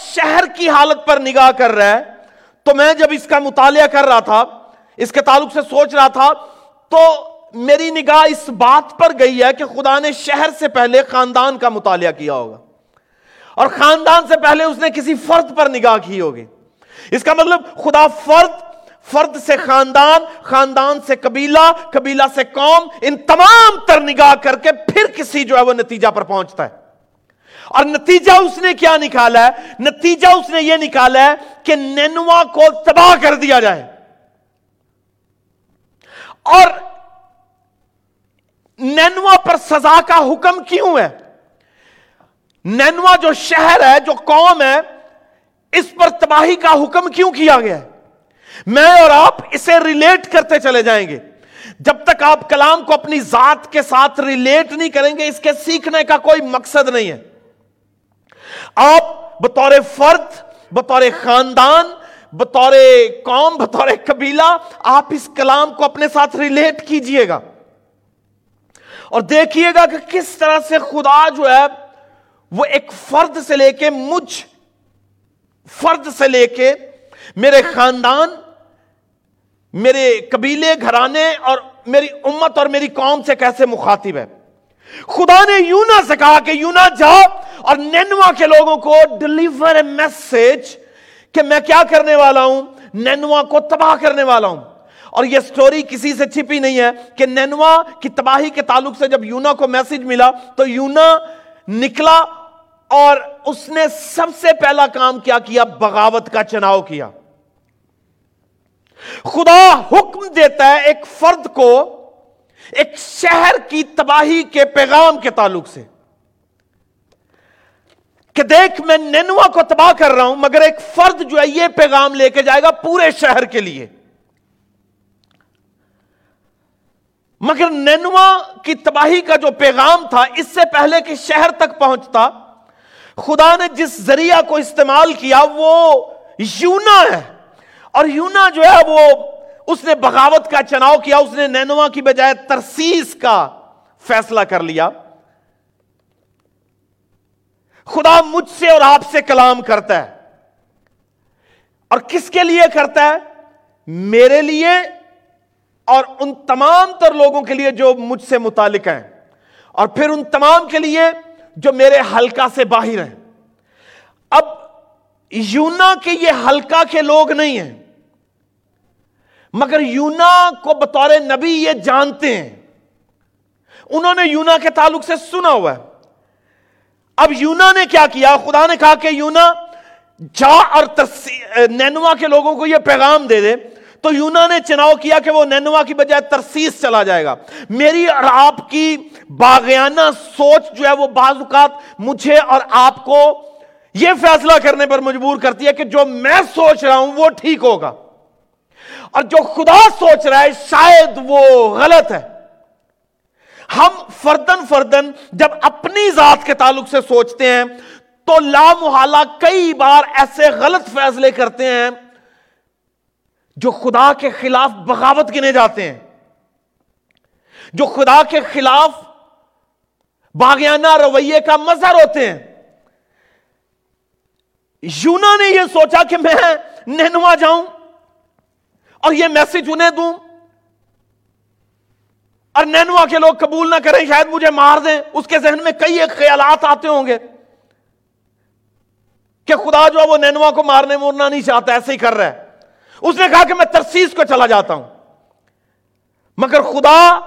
شہر کی حالت پر نگاہ کر رہا ہے، تو میں جب اس کا مطالعہ کر رہا تھا، اس کے تعلق سے سوچ رہا تھا، تو میری نگاہ اس بات پر گئی ہے کہ خدا نے شہر سے پہلے خاندان کا مطالعہ کیا ہوگا۔ اور خاندان سے پہلے اس نے کسی فرد پر نگاہ کی ہوگی۔ اس کا مطلب خدا فرد فرد سے خاندان خاندان سے قبیلہ قبیلہ سے قوم، ان تمام تر نگاہ کر کے پھر کسی جو ہے وہ نتیجہ پر پہنچتا ہے۔ اور نتیجہ اس نے کیا نکالا ہے؟ نتیجہ اس نے یہ نکالا ہے کہ نینوا کو تباہ کر دیا جائے۔ اور نینوا پر سزا کا حکم کیوں ہے؟ نینوا جو شہر ہے، جو قوم ہے، اس پر تباہی کا حکم کیوں کیا گیا ہے؟ میں اور آپ اسے ریلیٹ کرتے چلے جائیں گے۔ جب تک آپ کلام کو اپنی ذات کے ساتھ ریلیٹ نہیں کریں گے، اس کے سیکھنے کا کوئی مقصد نہیں ہے۔ آپ بطور فرد، بطور خاندان، بطور قوم، بطور قبیلہ، آپ اس کلام کو اپنے ساتھ ریلیٹ کیجیے گا۔ اور دیکھیے گا کہ کس طرح سے خدا جو ہے، وہ ایک فرد سے لے کے مجھ فرد سے لے کے میرے خاندان، میرے قبیلے، گھرانے اور میری امت اور میری قوم سے کیسے مخاطب ہے۔ خدا نے یونا سے کہا کہ یونا جا اور نینوا کے لوگوں کو ڈلیور اے میسج کہ میں کیا کرنے والا ہوں؟ نینوا کو تباہ کرنے والا ہوں۔ اور یہ سٹوری کسی سے چھپی نہیں ہے کہ نینوا کی تباہی کے تعلق سے جب یونا کو میسج ملا تو یونا نکلا اور اس نے سب سے پہلا کام کیا کیا؟ بغاوت کا چناؤ کیا۔ خدا حکم دیتا ہے ایک فرد کو ایک شہر کی تباہی کے پیغام کے تعلق سے کہ دیکھ میں نینوا کو تباہ کر رہا ہوں، مگر ایک فرد جو ہے یہ پیغام لے کے جائے گا پورے شہر کے لیے۔ مگر نینوا کی تباہی کا جو پیغام تھا، اس سے پہلے کہ شہر تک پہنچتا، خدا نے جس ذریعہ کو استعمال کیا، وہ یونا ہے۔ اور یونا جو ہے، وہ اس نے بغاوت کا چناؤ کیا، اس نے نینوا کی بجائے ترسیس کا فیصلہ کر لیا۔ خدا مجھ سے اور آپ سے کلام کرتا ہے۔ اور کس کے لیے کرتا ہے؟ میرے لیے اور ان تمام تر لوگوں کے لیے جو مجھ سے متعلق ہیں۔ اور پھر ان تمام کے لیے جو میرے حلقہ سے باہر ہیں۔ اب یونا کے یہ حلقہ کے لوگ نہیں ہیں۔ مگر یونا کو بطور نبی یہ جانتے ہیں۔ انہوں نے یونا کے تعلق سے سنا ہوا ہے۔ اب یونا نے کیا کیا؟ خدا نے کہا کہ یونا جا اور نینوا کے لوگوں کو یہ پیغام دے دے۔ تو یونا نے چناؤ کیا کہ وہ نینوا کی بجائے ترسیس چلا جائے گا۔ میری اور آپ کی باغیانہ سوچ جو ہے وہ بعض اوقات مجھے اور آپ کو یہ فیصلہ کرنے پر مجبور کرتی ہے کہ جو میں سوچ رہا ہوں وہ ٹھیک ہوگا۔ اور جو خدا سوچ رہا ہے شاید وہ غلط ہے۔ ہم فردن فردن جب اپنی ذات کے تعلق سے سوچتے ہیں، تو لا محالہ کئی بار ایسے غلط فیصلے کرتے ہیں جو خدا کے خلاف بغاوت گنے جاتے ہیں۔ جو خدا کے خلاف باغیانہ رویے کا مظہر ہوتے ہیں۔ یونا نے یہ سوچا کہ میں نہنوا جاؤں۔ اور یہ میسج انہیں دوں۔ اور نینوا کے لوگ قبول نہ کریں، شاید مجھے مار دیں۔ اس کے ذہن میں کئی ایک خیالات آتے ہوں گے کہ خدا جو ہے وہ نینوا کو مارنے مورنا نہیں چاہتا، ایسے ہی کر رہا ہے۔ اس نے کہا کہ میں ترسیس کو چلا جاتا ہوں۔ مگر خدا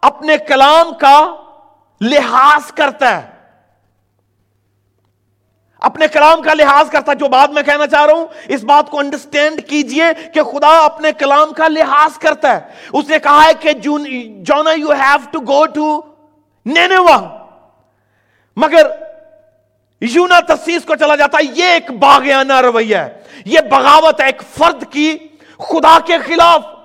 اپنے کلام کا لحاظ کرتا ہے۔ اپنے کلام کا لحاظ کرتا جو بات میں کہنا چاہ رہا ہوں، اس بات کو انڈرسٹینڈ کیجیے کہ خدا اپنے کلام کا لحاظ کرتا ہے۔ اس نے کہا ہے کہ Jonah you have to go to Nineveh مگر یونا تفصیص کو چلا جاتا ہے یہ ایک باغیانہ رویہ ہے۔ یہ بغاوت ہے ایک فرد کی، خدا کے خلاف۔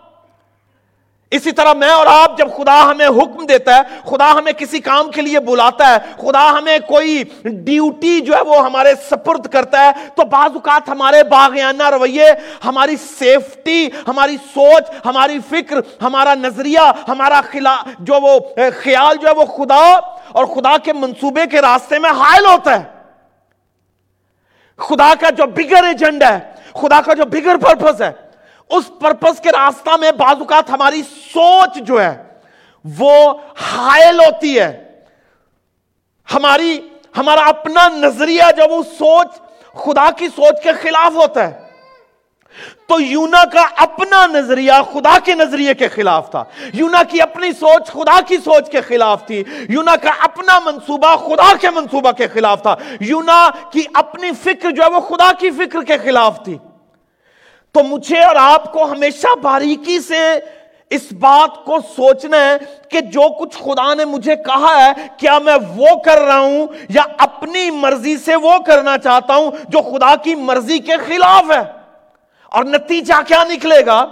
اسی طرح میں اور آپ جب خدا ہمیں حکم دیتا ہے، خدا ہمیں کسی کام کے لیے بلاتا ہے، خدا ہمیں کوئی ڈیوٹی جو ہے وہ ہمارے سپرد کرتا ہے، تو بعض اوقات ہمارے باغیانہ رویے، ہماری سیفٹی ہماری سوچ، ہماری فکر، ہمارا نظریہ، ہمارا خلا، جو وہ خیال جو ہے وہ خدا اور خدا کے منصوبے کے راستے میں حائل ہوتا ہے۔ خدا کا جو بگر ایجنڈا ہے، خدا کا جو بگر پرپس ہے اس پرپس کے راستہ میں بعض اوقات ہماری سوچ جو ہے وہ حائل ہوتی ہے۔ ہماری، ہمارا اپنا نظریہ جب وہ سوچ، خدا کی سوچ کے خلاف ہوتا ہے۔ تو یونا کا اپنا نظریہ خدا کے نظریے کے خلاف تھا۔ یونا کی اپنی سوچ خدا کی سوچ کے خلاف تھی۔ یونا کا اپنا منصوبہ خدا کے منصوبہ کے خلاف تھا۔ یونا کی اپنی فکر جو ہے وہ خدا کی فکر کے خلاف تھی۔ تو مجھے اور آپ کو ہمیشہ باریکی سے اس بات کو سوچنا ہے کہ جو کچھ خدا نے مجھے کہا ہے، کیا میں وہ کر رہا ہوں یا اپنی مرضی سے وہ کرنا چاہتا ہوں جو خدا کی مرضی کے خلاف ہے؟ اور نتیجہ کیا نکلے گا؟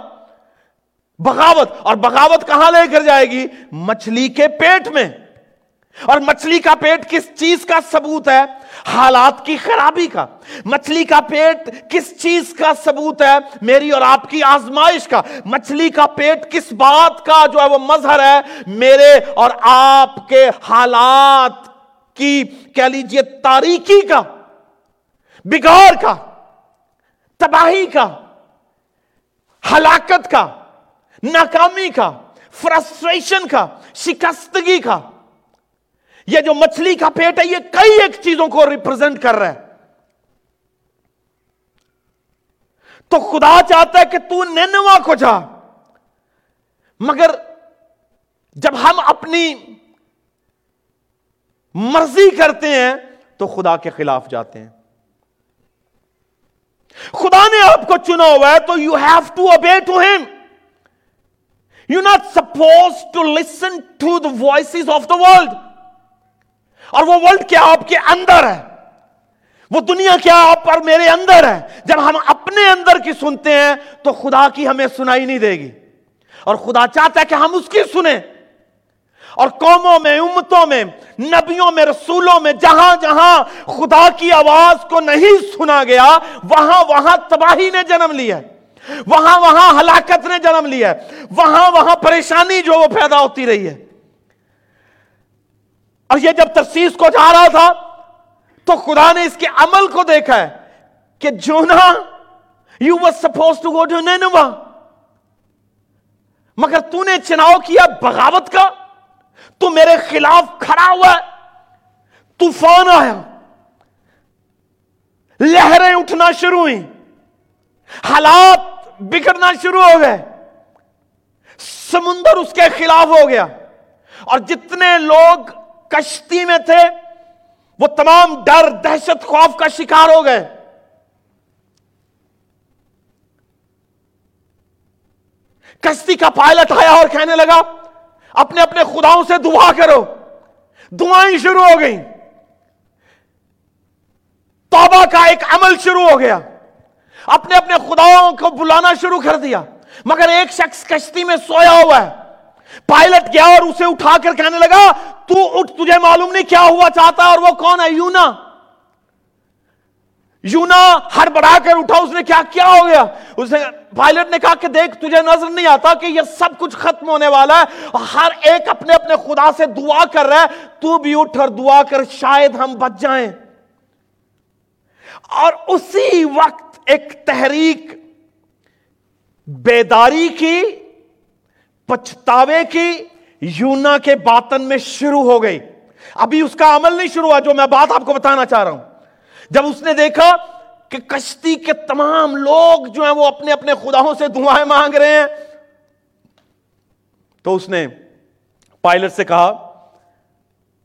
بغاوت. اور بغاوت کہاں لے کر جائے گی؟ مچھلی کے پیٹ میں. اور مچھلی کا پیٹ کس چیز کا ثبوت ہے؟ حالات کی خرابی کا۔ مچھلی کا پیٹ کس چیز کا ثبوت ہے؟ میری اور آپ کی آزمائش کا۔ مچھلی کا پیٹ کس بات کا جو ہے وہ مظہر ہے؟ میرے اور آپ کے حالات کی کہہ لیجیے تاریکی کا، بگاڑ کا، تباہی کا، ہلاکت کا، ناکامی کا، فرسٹریشن کا، شکستگی کا۔ یہ جو مچھلی کا پیٹ ہے، یہ کئی ایک چیزوں کو ریپرزینٹ کر رہا ہے۔ تو خدا چاہتا ہے کہ تو نینوا کو جا۔ مگر جب ہم اپنی مرضی کرتے ہیں، تو خدا کے خلاف جاتے ہیں۔ خدا نے آپ کو چنا ہوا ہے، تو you have to obey to him you not suppose to listen to the voices of the world اور وہ ورلڈ کیا آپ کے اندر ہے؟ وہ دنیا کیا آپ پر میرے اندر ہے؟ جب ہم اپنے اندر کی سنتے ہیں تو خدا کی ہمیں سنائی نہیں دے گی۔ اور خدا چاہتا ہے کہ ہم اس کی سنیں۔ اور قوموں میں، امتوں میں، نبیوں میں، رسولوں میں، جہاں جہاں خدا کی آواز کو نہیں سنا گیا، وہاں وہاں تباہی نے جنم لیا۔ وہاں وہاں ہلاکت نے جنم لیا۔ وہاں وہاں پریشانی جو وہ پیدا ہوتی رہی ہے۔ اور یہ جب ترسیس کو جا رہا تھا، تو خدا نے اس کے عمل کو دیکھا ہے کہ Jonah you was suppose to go to Nineveh مگر تو نے چناؤ کیا بغاوت کا، تو میرے خلاف کھڑا ہوا ہے، طوفان آیا۔ لہریں اٹھنا شروع ہوئی حالات بگڑنا شروع ہو گئے۔ سمندر اس کے خلاف ہو گیا۔ اور جتنے لوگ کشتی میں تھے، وہ تمام ڈر، دہشت، خوف کا شکار ہو گئے۔ کشتی کا پائلٹ آیا اور کہنے لگا، اپنے اپنے خداؤں سے دعا کرو۔ دعائیں شروع ہو گئیں۔ توبہ کا ایک عمل شروع ہو گیا۔ اپنے اپنے خداؤں کو بلانا شروع کر دیا۔ مگر ایک شخص کشتی میں سویا ہوا ہے۔ پائلٹ گیا اور اسے اٹھا کر کہنے لگا، تو اٹھ، تجھے معلوم نہیں کیا ہوا چاہتا اور وہ کون ہے؟ یونا۔ یونا ہر بڑھا کر اٹھا، اس نے کیا کیا ہو گیا؟ اس نے پائلٹ نے کہا کہ دیکھ، تجھے نظر نہیں آتا کہ یہ سب کچھ ختم ہونے والا ہے ہر ایک اپنے اپنے خدا سے دعا کر رہا ہے۔ تو بھی اٹھ اور دعا کر، شاید ہم بچ جائیں۔ اور اسی وقت ایک تحریک، بیداری کی پچھتاوے کی یونا کے باطن میں شروع ہو گئی۔ ابھی اس کا عمل نہیں شروع ہوا، جو میں بات آپ کو بتانا چاہ رہا ہوں۔ جب اس نے دیکھا کہ کشتی کے تمام لوگ جو ہیں وہ اپنے اپنے خداوں سے دعائیں مانگ رہے ہیں، تو اس نے پائلٹ سے کہا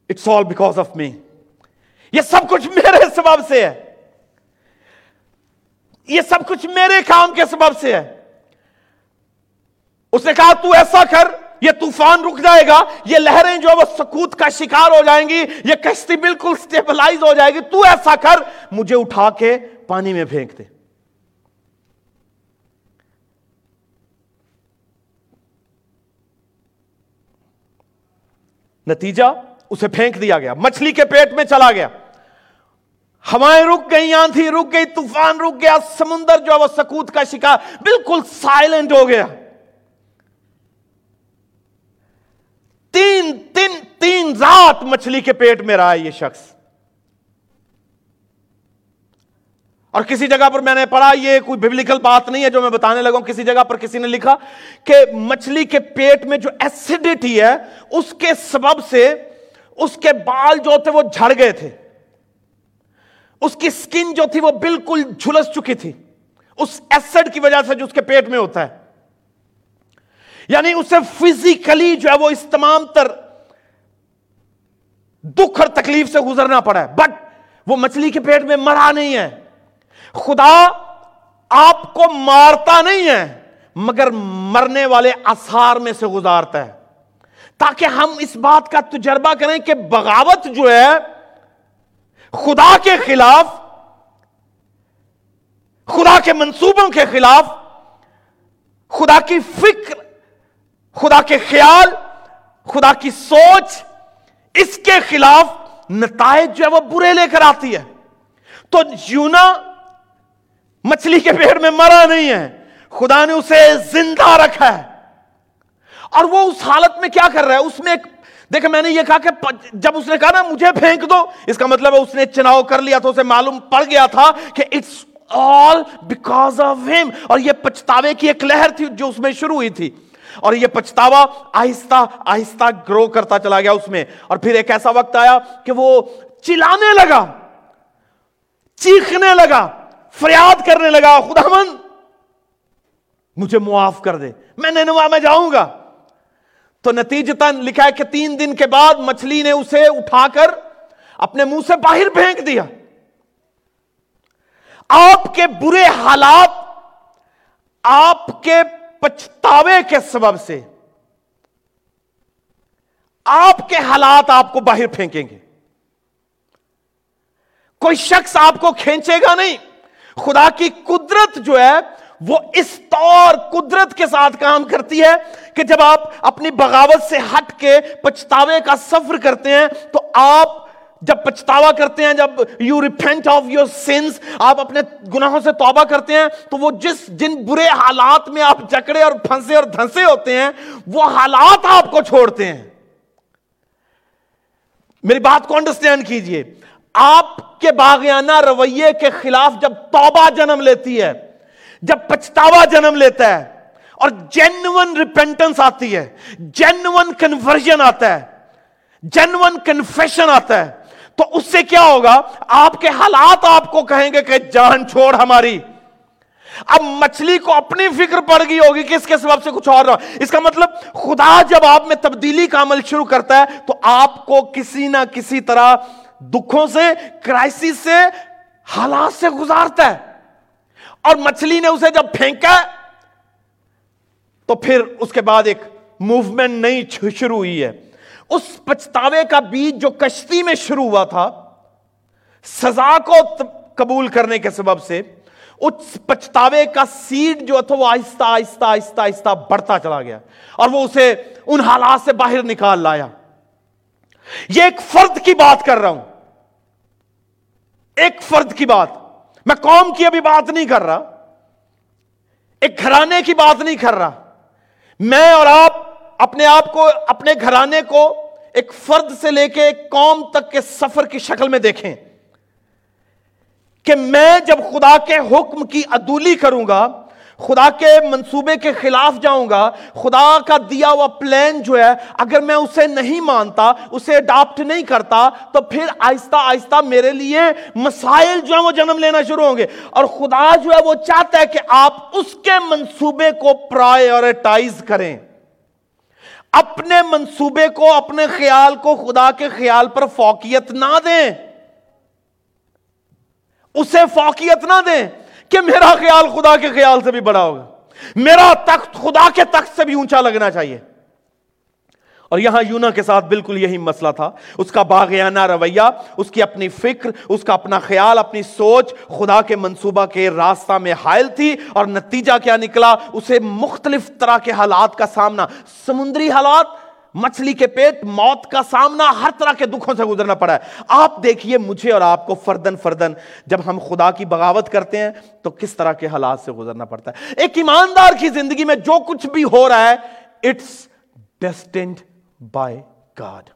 it's all because of me یہ سب کچھ میرے سبب سے ہے۔ یہ سب کچھ میرے کام کے سبب سے ہے۔ اس نے کہا، تو ایسا کر، یہ طوفان رک جائے گا، یہ لہریں جو وہ سکوت کا شکار ہو جائیں گی، یہ کشتی بالکل سٹیبلائز ہو جائے گی، تو ایسا کر۔ مجھے اٹھا کے پانی میں پھینک دے۔ نتیجہ، اسے پھینک دیا گیا۔ مچھلی کے پیٹ میں چلا گیا۔ ہوائیں رک گئی آندھی رک گئی، طوفان رک گیا، سمندر جو وہ سکوت کا شکار، بالکل سائلنٹ ہو گیا تین تین تین مچھلی کے پیٹ میں رہا ہے یہ شخص۔ اور کسی جگہ پر میں نے پڑھا، یہ کوئی ببلیکل بات نہیں ہے جو میں بتانے لگا کسی جگہ پر کسی نے لکھا کہ مچھلی کے پیٹ میں جو ایسیڈیٹی ہے، اس کے سبب سے اس کے بال جو تھے وہ جھڑ گئے تھے۔ اس کی سکن جو تھی وہ بالکل جھلس چکی تھی۔ اس ایسڈ کی وجہ سے جو اس کے پیٹ میں ہوتا ہے۔ یعنی اسے فزیکلی جو ہے وہ اس تمام تر دکھ اور تکلیف سے گزرنا پڑا ہے۔ بٹ وہ مچھلی کے پیٹ میں مرا نہیں ہے۔ خدا آپ کو مارتا نہیں ہے، مگر مرنے والے اثار میں سے گزارتا ہے۔ تاکہ ہم اس بات کا تجربہ کریں کہ بغاوت جو ہے، خدا کے خلاف، خدا کے منصوبوں کے خلاف، خدا کی فکر، خدا کے خیال، خدا کی سوچ اس کے خلاف نتائج جو ہے وہ برے لے کر آتی ہے۔ تو یونا مچھلی کے پیڑ میں مرا نہیں ہے۔ خدا نے اسے زندہ رکھا ہے۔ اور وہ اس حالت میں کیا کر رہا ہے؟ اس میں ایک دیکھیں، میں نے یہ کہا کہ جب اس نے کہا نا مجھے پھینک دو، اس کا مطلب ہے اس نے چناؤ کر لیا تو اسے معلوم پڑ گیا تھا کہ اٹس آل بیکاز آف ہم اور یہ پچھتاوے کی ایک لہر تھی جو اس میں شروع ہوئی تھی۔ اور یہ پچھتاوا آہستہ آہستہ گرو کرتا چلا گیا اس میں۔ اور پھر ایک ایسا وقت آیا کہ وہ چلانے لگا، چیخنے لگا، فریاد کرنے لگا، خدا من مجھے معاف کر دے، میں نینوا میں جاؤں گا۔ تو نتیجتاً لکھا ہے کہ تین دن کے بعد مچھلی نے اسے اٹھا کر اپنے منہ سے باہر پھینک دیا۔ آپ کے برے حالات، آپ کے پچھتاوے کے سبب سے آپ کے حالات آپ کو باہر پھینکیں گے۔ کوئی شخص آپ کو کھینچے گا نہیں۔ خدا کی قدرت جو ہے، وہ اس طور قدرت کے ساتھ کام کرتی ہے کہ جب آپ اپنی بغاوت سے ہٹ کے پچھتاوے کا سفر کرتے ہیں، تو آپ جب پچھتاوا کرتے ہیں، جب you repent of your sins آپ اپنے گناہوں سے توبہ کرتے ہیں، تو وہ جس جن برے حالات میں آپ جکڑے اور پھنسے اور دھنسے ہوتے ہیں، وہ حالات آپ کو چھوڑتے ہیں۔ میری بات کو انڈرسٹینڈ کیجیے۔ آپ کے باغیانہ رویے کے خلاف جب توبہ جنم لیتی ہے، جب پچھتاوا جنم لیتا ہے، اور جینون ریپینٹنس آتی ہے جینون کنورژن آتا ہے جینون کنفیشن آتا ہے تو اس سے کیا ہوگا؟ آپ کے حالات آپ کو کہیں گے کہ جان چھوڑ ہماری۔ اب مچھلی کو اپنی فکر پڑ گئی ہوگی کہ اس کے سبب سے کچھ اور رہا اس کا مطلب خدا جب آپ میں تبدیلی کا عمل شروع کرتا ہے تو آپ کو کسی نہ کسی طرح دکھوں سے کرائسس سے، حالات سے گزارتا ہے۔ اور مچھلی نے اسے جب پھینکا، تو پھر اس کے بعد ایک موومنٹ نئی شروع ہوئی ہے۔ اس پچھتاوے کا بیج جو کشتی میں شروع ہوا تھا، سزا کو قبول کرنے کے سبب سے اس پچھتاوے کا سیڈ جو تھا، وہ آہستہ آہستہ آہستہ آہستہ بڑھتا چلا گیا اور وہ اسے ان حالات سے باہر نکال لایا۔ یہ ایک فرد کی بات کر رہا ہوں۔ ایک فرد کی بات۔ میں قوم کی ابھی بات نہیں کر رہا۔ ایک گھرانے کی بات نہیں کر رہا۔ میں اور آپ اپنے آپ کو، اپنے گھرانے کو ایک فرد سے لے کے ایک قوم تک کے سفر کی شکل میں دیکھیں کہ میں جب خدا کے حکم کی عدولی کروں گا، خدا کے منصوبے کے خلاف جاؤں گا، خدا کا دیا ہوا پلان جو ہے، اگر میں اسے نہیں مانتا، اسے اڈاپٹ نہیں کرتا، تو پھر آہستہ آہستہ میرے لیے مسائل جو ہیں وہ جنم لینا شروع ہوں گے۔ اور خدا جو ہے وہ چاہتا ہے کہ آپ اس کے منصوبے کو پرائیورٹائز کریں۔ اپنے منصوبے کو، اپنے خیال کو خدا کے خیال پر فوقیت نہ دیں۔ اسے فوقیت نہ دیں کہ میرا خیال خدا کے خیال سے بھی بڑا ہوگا۔ میرا تخت خدا کے تخت سے بھی اونچا لگنا چاہیے۔ اور یہاں یونا کے ساتھ بالکل یہی مسئلہ تھا۔ اس کا باغیانہ رویہ، اس کی اپنی فکر، اس کا اپنا خیال، اپنی سوچ خدا کے منصوبہ کے راستہ میں حائل تھی اور نتیجہ کیا نکلا؟ اسے مختلف طرح کے حالات کا سامنا، سمندری حالات، مچھلی کے پیٹ، موت کا سامنا، ہر طرح کے دکھوں سے گزرنا پڑا ہے۔ آپ دیکھیے مجھے اور آپ کو فردن فردن، جب ہم خدا کی بغاوت کرتے ہیں تو کس طرح کے حالات سے گزرنا پڑتا ہے؟ ایک ایماندار کی زندگی میں جو کچھ بھی ہو رہا ہے it's destined by God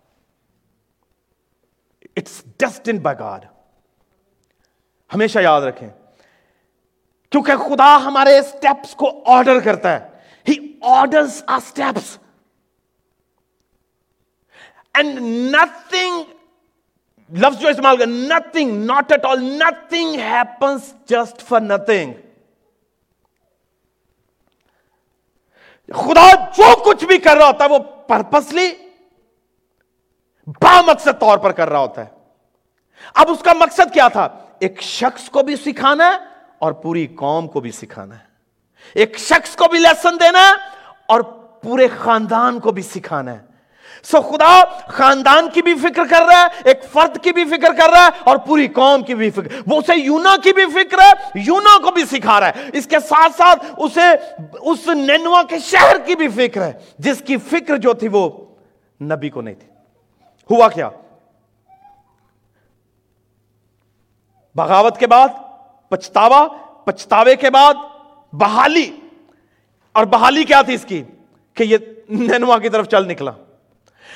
it's destined by God ہمیشہ یاد رکھیں۔ کیونکہ خدا ہمارے اسٹیپس کو آرڈر کرتا ہے۔ He order steps and nothing لفظ جو استعمال کر nothing not at all nothing happens just for nothing خدا جو کچھ بھی کر رہا ہوتا ہے، وہ پرپسلی با مقصد طور پر کر رہا ہوتا ہے اب اس کا مقصد کیا تھا ایک شخص کو بھی سکھانا ہے اور پوری قوم کو بھی سکھانا ہے ایک شخص کو بھی لیسن دینا ہے اور پورے خاندان کو بھی سکھانا ہے سو خدا خاندان کی بھی فکر کر رہا ہے، ایک فرد کی بھی فکر کر رہا ہے اور پوری قوم کی بھی فکر۔ وہ اسے یونا کی بھی فکر ہے، یونا کو بھی سکھا رہا ہے۔ اس کے ساتھ ساتھ اسے، اس نینوا کے شہر کی بھی فکر ہے۔ جس کی فکر جو تھی وہ نبی کو نہیں تھی۔ ہوا کیا؟ بغاوت کے بعد، پچھتاوا، پچھتاوے کے بعد، بحالی۔ اور بحالی کیا تھی اس کی؟ کہ یہ نینوا کی طرف چل نکلا۔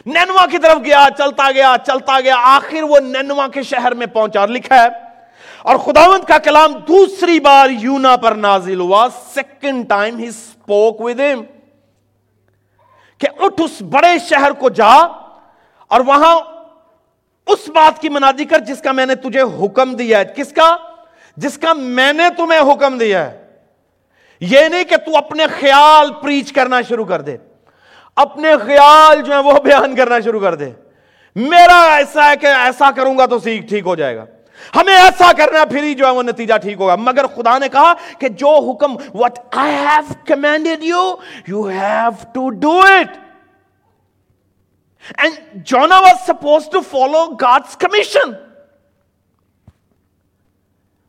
نینوا کی طرف گیا، چلتا گیا چلتا گیا، آخر وہ نینوا کے شہر میں پہنچا۔ اور لکھا ہے، اور خداوند کا کلام دوسری بار یونا پر نازل ہوا۔ Second time he spoke with him کہ اٹھ اس بڑے شہر کو جا، اور وہاں اس بات کی منادی کر جس کا میں نے تجھے حکم دیا ہے۔ کس کا؟ جس کا میں نے تمہیں حکم دیا ہے۔ یہ نہیں کہ تو اپنے خیال پریچ کرنا شروع کر دے۔ اپنے خیال جو ہے وہ بیان کرنا شروع کر دے۔ میرا ایسا ہے کہ ایسا کروں گا تو سیکھ ٹھیک ہو جائے گا۔ ہمیں ایسا کرنا پھر ہی جو ہے وہ نتیجہ ٹھیک ہوگا۔ مگر خدا نے کہا کہ جو حکم what I have commanded you you have to do it and Jonah was suppose to follow God's commission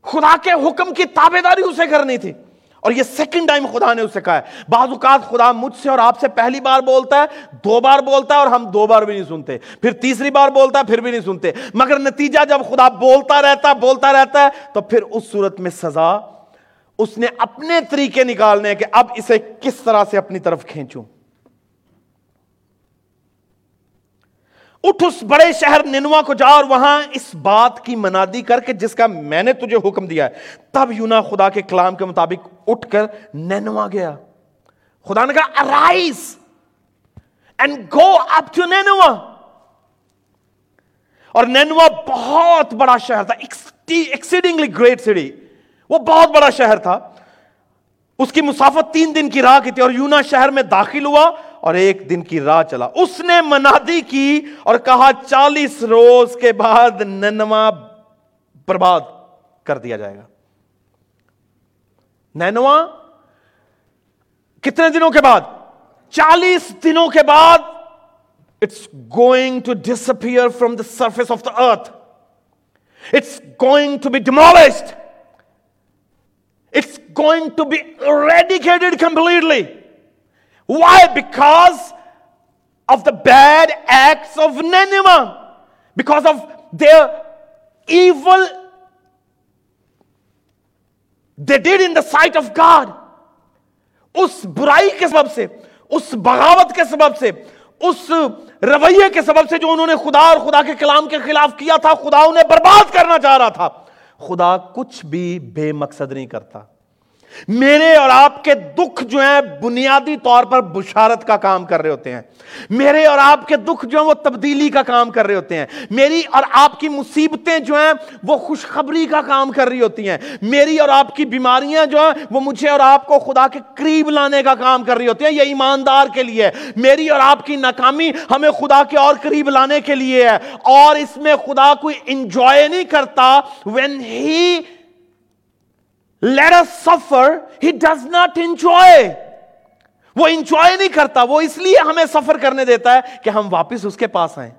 خدا کے حکم کی تابے داری اسے کرنی تھی۔ اور یہ سیکنڈ ٹائم خدا نے اسے کہا ہے۔ بعض اوقات خدا مجھ سے اور آپ سے پہلی بار بولتا ہے، دو بار بولتا ہے اور ہم دو بار بھی نہیں سنتے۔ پھر تیسری بار بولتا ہے، پھر بھی نہیں سنتے۔ مگر نتیجہ جب خدا بولتا رہتا ہے بولتا رہتا ہے، تو پھر اس صورت میں سزا اس نے اپنے طریقے نکالنے کہ اب اسے کس طرح سے اپنی طرف کھینچوں۔ اٹھ اس بڑے شہر ننوا کو جا اور وہاں اس بات کی منادی کر کے جس کا میں نے تجھے حکم دیا ہے۔ تب یونا خدا کے کلام کے مطابق اٹھ کر نینوا گیا۔ خدا نے کہا arise and go up to Nineveh. اور نینوا بہت بڑا شہر تھا ایکسیڈنگلی گریٹ سٹی وہ بہت بڑا شہر تھا۔ اس کی مسافت تین دن کی راہ کی تھی اور یونا شہر میں داخل ہوا اور ایک دن کی راہ چلا۔ اس نے منادی کی اور کہا، چالیس روز کے بعد نینوا برباد کر دیا جائے گا۔ نینوا کتنے دنوں کے بعد؟ چالیس دنوں کے بعد it's going to disappear from the surface of the earth it's going to be demolished it's going to be eradicated completely why because of the bad acts of Nineveh because of their evil they did in the sight of God اس برائی کے سبب سے، اس بغاوت کے سبب سے، اس رویے کے سبب سے جو انہوں نے خدا اور خدا کے کلام کے خلاف کیا تھا، خدا انہیں برباد کرنا چاہ رہا تھا۔ خدا کچھ بھی بے مقصد نہیں کرتا۔ میرے اور آپ کے دکھ جو ہیں بنیادی طور پر بشارت کا کام کر رہے ہوتے ہیں۔ میرے اور آپ کے دکھ جو ہیں وہ تبدیلی کا کام کر رہے ہوتے ہیں۔ میری اور آپ کی مصیبتیں جو ہیں وہ خوشخبری کا کام کر رہی ہوتی ہیں۔ میری اور آپ کی بیماریاں جو ہیں وہ مجھے اور آپ کو خدا کے قریب لانے کا کام کر رہی ہوتی ہیں۔ یہ ایماندار کے لیے۔ میری اور آپ کی ناکامی ہمیں خدا کے اور قریب لانے کے لیے ہے۔ اور اس میں خدا کوئی انجوائے نہیں کرتا۔ When he let suffer he does not enjoy وہ انجوائے نہیں کرتا. وہ اس لیے ہمیں سفر کرنے دیتا ہے کہ ہم واپس اس کے پاس آئیں.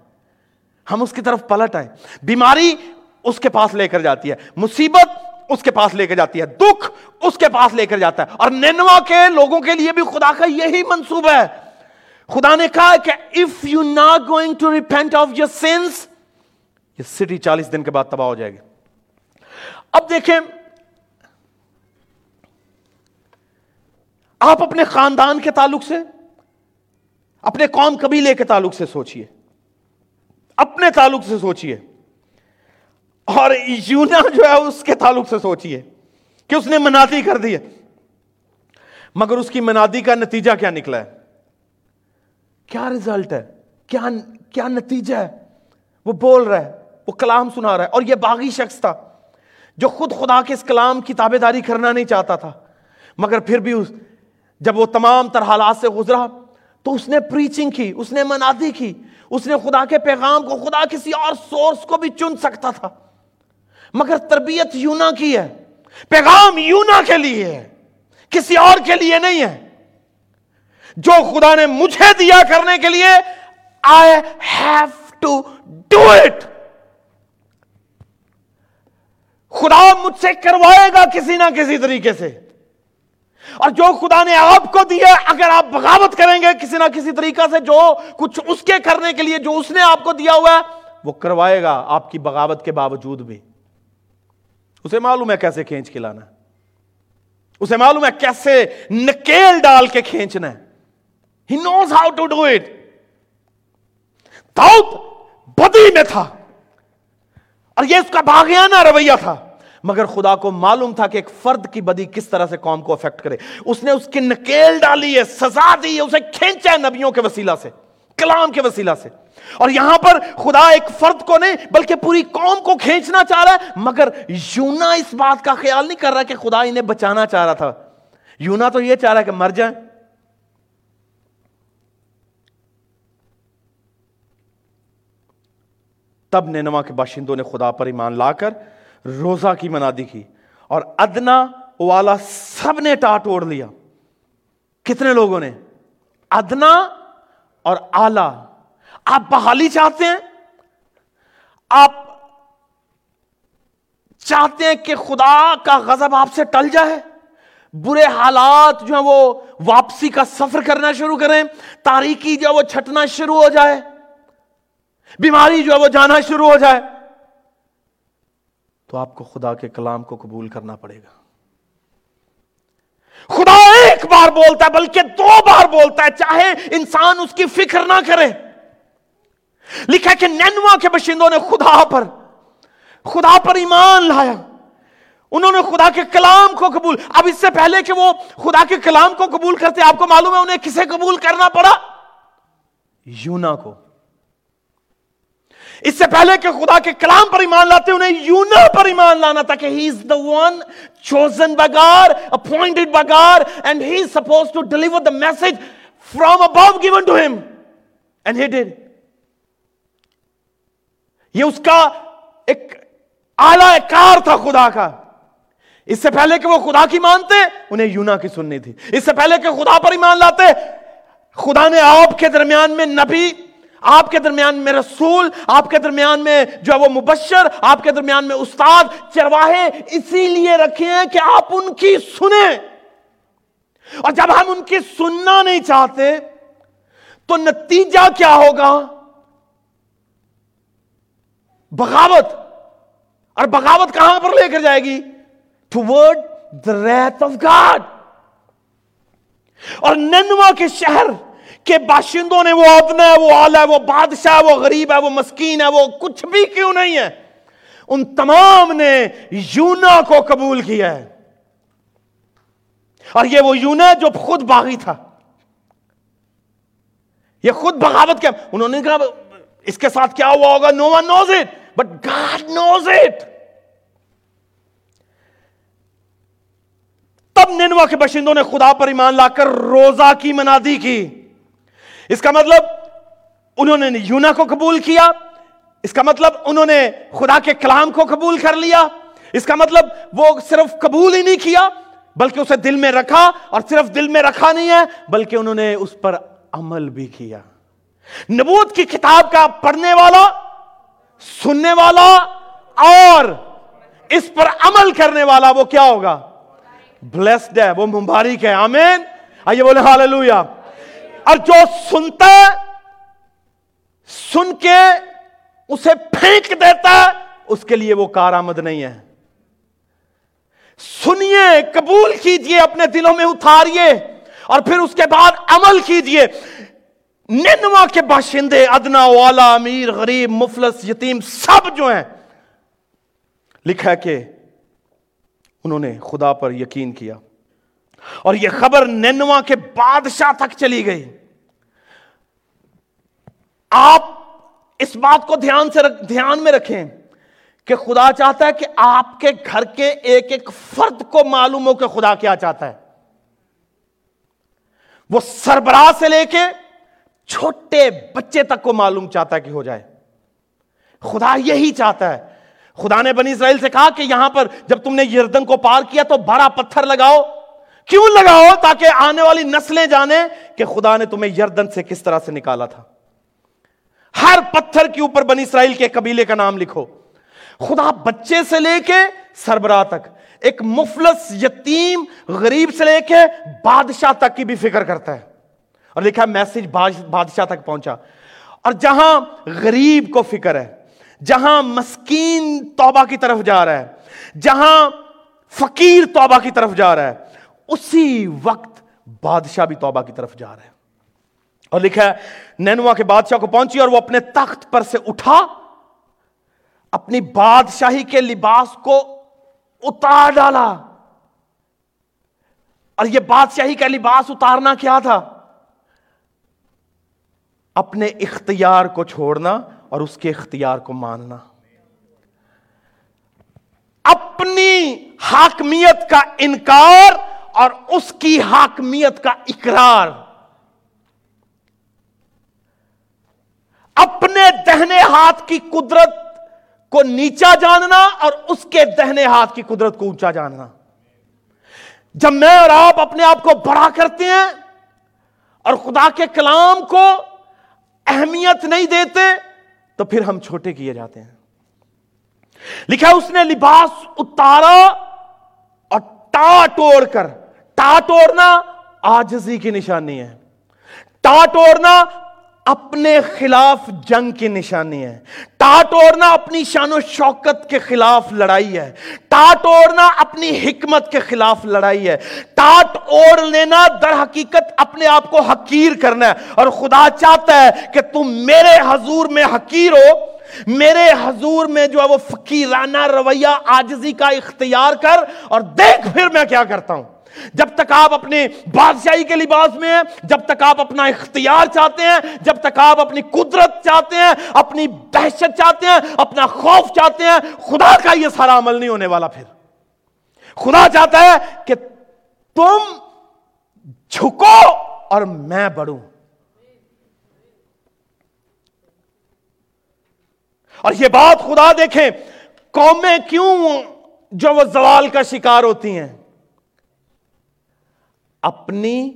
ہم اس کی طرف پلٹ آئیں. بیماری اس کے پاس لے کر جاتی ہے. مصیبت اس کے پاس لے کر جاتی ہے. دکھ اس کے پاس لے کر جاتا ہے. اور نینوا کے لوگوں کے لیے بھی خدا کا یہی منصوبہ ہے. خدا نے کہا کہ if you not going to repent of your sins یہ سٹی چالیس دن کے بعد تباہ ہو جائے گی. اب دیکھیں آپ اپنے خاندان کے تعلق سے، اپنے قوم قبیلے کے تعلق سے سوچئے۔ اپنے تعلق سے سوچئے۔ اور یونا جو ہے اس کے تعلق سے سوچئے کہ اس نے منادی کر دی ہے۔ مگر اس کی منادی کا نتیجہ کیا نکلا ہے؟ کیا رزلٹ ہے؟ کیا کیا نتیجہ ہے؟ وہ بول رہا ہے، وہ کلام سنا رہا ہے۔ اور یہ باغی شخص تھا جو خود خدا کے اس کلام کی تابے داری کرنا نہیں چاہتا تھا۔ مگر پھر بھی اس جب وہ تمام تر حالات سے گزرا، تو اس نے پریچنگ کی، اس نے منادی کی، اس نے خدا کے پیغام کو، خدا کسی اور سورس کو بھی چن سکتا تھا۔ مگر تربیت یونا کی ہے، پیغام یونا کے لیے ہے، کسی اور کے لیے نہیں ہے۔ جو خدا نے مجھے دیا کرنے کے لیے I have to do it خدا مجھ سے کروائے گا کسی نہ کسی طریقے سے۔ اور جو خدا نے آپ کو دیا اگر آپ بغاوت کریں گے کسی نہ کسی طریقہ سے جو کچھ اس کے کرنے کے لیے جو اس نے آپ کو دیا ہوا ہے، وہ کروائے گا آپ کی بغاوت کے باوجود بھی۔ اسے معلوم ہے کیسے کھینچ کے لانا اسے معلوم ہے کیسے نکیل ڈال کے کھینچنا ہے۔ He knows how to do it داؤد بدی میں تھا۔ اور یہ اس کا باغیانہ رویہ تھا۔ مگر خدا کو معلوم تھا کہ ایک فرد کی بدی کس طرح سے قوم کو افیکٹ کرے۔ اس نے اس کی نکیل ڈالی ہے، سزا دی ہے، اسے کھینچا ہے نبیوں کے وسیلہ سے، کلام کے وسیلہ سے۔ اور یہاں پر خدا ایک فرد کو نہیں، بلکہ پوری قوم کو کھینچنا چاہ رہا ہے۔ مگر یونا اس بات کا خیال نہیں کر رہا کہ خدا انہیں بچانا چاہ رہا تھا۔ یونا تو یہ چاہ رہا ہے کہ مر جائیں۔ تب نینوا کے باشندوں نے خدا پر ایمان لا کر روزہ کی منادی کی اور ادنا والا سب نے ٹاٹ اوڑ لیا۔ کتنے لوگوں نے؟ ادنا اور آلہ۔ آپ بحالی چاہتے ہیں؟ آپ چاہتے ہیں کہ خدا کا غضب آپ سے ٹل جائے؟ برے حالات جو ہیں وہ واپسی کا سفر کرنا شروع کریں تاریخی جو ہے وہ چھٹنا شروع ہو جائے، بیماری جو ہے وہ جانا شروع ہو جائے۔ تو آپ کو خدا کے کلام کو قبول کرنا پڑے گا۔ خدا ایک بار بولتا ہے، بلکہ دو بار بولتا ہے، چاہے انسان اس کی فکر نہ کرے۔ لکھا کہ نینوا کے بشندوں نے خدا پر خدا پر ایمان لایا۔ انہوں نے خدا کے کلام کو قبول۔ اب اس سے پہلے کہ وہ خدا کے کلام کو قبول کرتے، آپ کو معلوم ہے انہیں کسے قبول کرنا پڑا؟ یونا کو۔ اس سے پہلے کہ خدا کے کلام پر ایمان لاتے انہیں یونا پر ایمان لانا تھا کہ he is the one chosen by God appointed by God and he suppose to deliver the message from above given to him and he did یہ اس کا ایک اعلی کار تھا خدا کا۔ اس سے پہلے کہ وہ خدا کی مانتے، انہیں یونا کی سننی تھی۔ اس سے پہلے کہ خدا پر ایمان لاتے، خدا نے آپ کے درمیان میں نبی آپ کے درمیان میں رسول، آپ کے درمیان میں جو ہے وہ مبشر، آپ کے درمیان میں استاد چرواہے اسی لیے رکھے ہیں کہ آپ ان کی سنیں۔ اور جب ہم ان کی سننا نہیں چاہتے، تو نتیجہ کیا ہوگا؟ بغاوت۔ اور بغاوت کہاں پر لے کر جائے گی؟ ٹو ورڈ دا ریت آف گاڈ اور ننوا کے شہر۔ کہ باشندوں نے وہ ادنا ہے، وہ آلہ ہے، وہ بادشاہ ہے، وہ غریب ہے، وہ مسکین ہے، وہ کچھ بھی کیوں نہیں ہے؟ ان تمام نے یونا کو قبول کیا ہے۔ اور یہ وہ یونا جو خود باغی تھا۔ یہ خود بغاوت کیا۔ انہوں نے کہا، اس کے ساتھ کیا ہوا ہوگا؟ No one knows it, but God knows it. تب ننوا کے باشندوں نے خدا پر ایمان لا کر روزہ کی منادی کی۔ اس کا مطلب انہوں نے یونا کو قبول کیا، اس کا مطلب انہوں نے خدا کے کلام کو قبول کر لیا، اس کا مطلب وہ صرف قبول ہی نہیں کیا، بلکہ اسے دل میں رکھا، اور صرف دل میں رکھا نہیں ہے، بلکہ انہوں نے اس پر عمل بھی کیا۔ نبوت کی کتاب کا پڑھنے والا، سننے والا، اور اس پر عمل کرنے والا وہ کیا ہوگا؟ بلیسڈ ہے، وہ مبارک ہے آمین۔ آئیے بولے ہاللویہ اور جو سنتا سن کے اسے پھینک دیتا اس کے لیے وہ کارآمد نہیں ہے۔ سنیے، قبول کیجیے، اپنے دلوں میں اتاریے اور پھر اس کے بعد عمل کیجیے۔ ننوا کے باشندے، ادنا، والا، امیر، غریب، مفلس، یتیم، سب جو ہیں، لکھا کہ انہوں نے خدا پر یقین کیا۔ اور یہ خبر نینوا کے بادشاہ تک چلی گئی۔ آپ اس بات کو دھیان سے دھیان میں رکھیں کہ خدا چاہتا ہے کہ آپ کے گھر کے ایک ایک فرد کو معلوم ہو کہ خدا کیا چاہتا ہے۔ وہ سربراہ سے لے کے چھوٹے بچے تک کو معلوم چاہتا ہے کہ ہو جائے۔ خدا یہی چاہتا ہے۔ خدا نے بنی اسرائیل سے کہا کہ یہاں پر جب تم نے یردن کو پار کیا تو بڑا پتھر لگاؤ۔ کیوں لگاؤ تاکہ آنے والی نسلیں جانیں کہ خدا نے تمہیں یردن سے کس طرح سے نکالا تھا؟ ہر پتھر کے اوپر بنی اسرائیل کے قبیلے کا نام لکھو۔ خدا بچے سے لے کے سربراہ تک، ایک مفلس، یتیم، غریب سے لے کے بادشاہ تک کی بھی فکر کرتا ہے۔ اور لکھا میسج بادشاہ تک پہنچا۔ اور جہاں غریب کو فکر ہے، جہاں مسکین توبہ کی طرف جا رہا ہے، جہاں فقیر توبہ کی طرف جا رہا ہے اسی وقت بادشاہ بھی توبہ کی طرف جا رہا ہے اور لکھا ہے، نینوا کے بادشاہ کو پہنچی اور وہ اپنے تخت پر سے اٹھا، اپنی بادشاہی کے لباس کو اتار ڈالا۔ اور یہ بادشاہی کا لباس اتارنا کیا تھا؟ اپنے اختیار کو چھوڑنا اور اس کے اختیار کو ماننا۔ اپنی حاکمیت کا انکار اور اس کی حاکمیت کا اقرار۔ اپنے دہنے ہاتھ کی قدرت کو نیچا جاننا اور اس کے دہنے ہاتھ کی قدرت کو اونچا جاننا۔ جب میں اور آپ اپنے آپ کو بڑا کرتے ہیں اور خدا کے کلام کو اہمیت نہیں دیتے، تو پھر ہم چھوٹے کیے جاتے ہیں۔ لکھا اس نے لباس اتارا اور ٹا توڑ کر ٹا توڑنا آجزی کی نشانی ہے۔ ٹا توڑنا اپنے خلاف جنگ کی نشانی ہے۔ ٹاٹ اوڑنا اپنی شان و شوکت کے خلاف لڑائی ہے۔ ٹاٹ اوڑنا اپنی حکمت کے خلاف لڑائی ہے۔ ٹاٹ اوڑ لینا در حقیقت اپنے آپ کو حقیر کرنا ہے۔ اور خدا چاہتا ہے کہ تم میرے حضور میں حقیر ہو۔ میرے حضور میں جو ہے وہ فقیرانہ رویہ آجزی کا اختیار کر اور دیکھ پھر میں کیا کرتا ہوں۔ جب تک آپ اپنے بادشاہی کے لباس میں ہیں، جب تک آپ اپنا اختیار چاہتے ہیں، جب تک آپ اپنی قدرت چاہتے ہیں، اپنی دہشت چاہتے ہیں، اپنا خوف چاہتے ہیں، خدا کا یہ سارا عمل نہیں ہونے والا پھر۔ خدا چاہتا ہے کہ تم جھکو اور میں بڑھوں۔ اور یہ بات خدا دیکھیں، قومیں کیوں جو وہ زوال کا شکار ہوتی ہیں؟ اپنی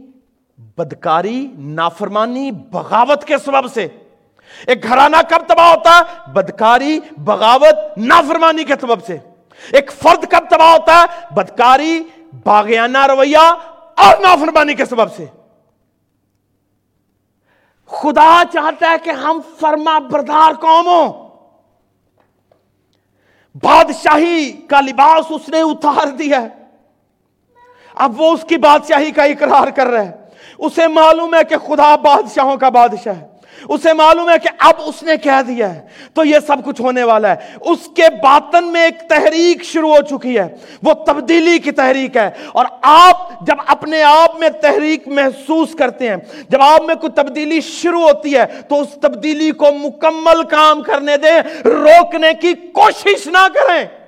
بدکاری، نافرمانی، بغاوت کے سبب سے۔ ایک گھرانہ کب تباہ ہوتا؟ ہے بدکاری، بغاوت، نافرمانی کے سبب سے۔ ایک فرد کب تباہ ہوتا؟ ہے بدکاری، باغیانہ رویہ اور نافرمانی کے سبب سے۔ خدا چاہتا ہے کہ ہم فرما بردار قوم ہوں۔ بادشاہی کا لباس اس نے اتار دیا ہے۔ اب وہ اس کی بادشاہی کا اقرار کر رہے ہیں۔ اسے معلوم ہے کہ خدا بادشاہوں کا بادشاہ ہے۔ اسے معلوم ہے کہ اب اس نے کہہ دیا ہے۔ تو یہ سب کچھ ہونے والا ہے۔ اس کے باطن میں ایک تحریک شروع ہو چکی ہے۔ وہ تبدیلی کی تحریک ہے۔ اور آپ جب اپنے آپ میں تحریک محسوس کرتے ہیں، جب آپ میں کوئی تبدیلی شروع ہوتی ہے، تو اس تبدیلی کو مکمل کام کرنے دیں۔ روکنے کی کوشش نہ کریں۔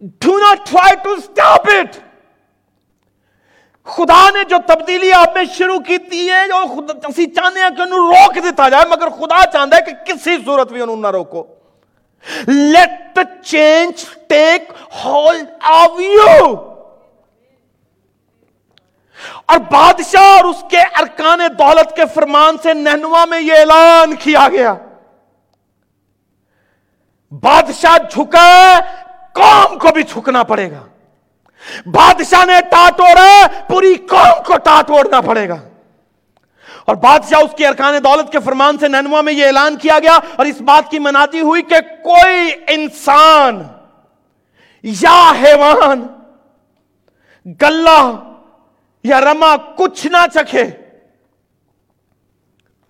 Do not try to stop it خدا نے جو تبدیلی آپ میں شروع کی ہے جو اسی چاہتے ہیں کہ انہوں روک دیتا جائے، مگر خدا چاہتا ہے کہ کسی صورت بھی انہوں نہ روکو۔ Let change take hold of you اور بادشاہ اور اس کے ارکان دولت کے فرمان سے نہنوا میں یہ اعلان کیا گیا۔ بادشاہ جھکا قوم کو بھی چھکنا پڑے گا۔ بادشاہ نے ٹاٹوڑا پوری قوم کو ٹاٹوڑنا پڑے گا۔ اور بادشاہ اس کے ارکان دولت کے فرمان سے نینوا میں یہ اعلان کیا گیا اور اس بات کی منادی ہوئی کہ کوئی انسان یا حیوان، گلہ یا رما کچھ نہ چکھے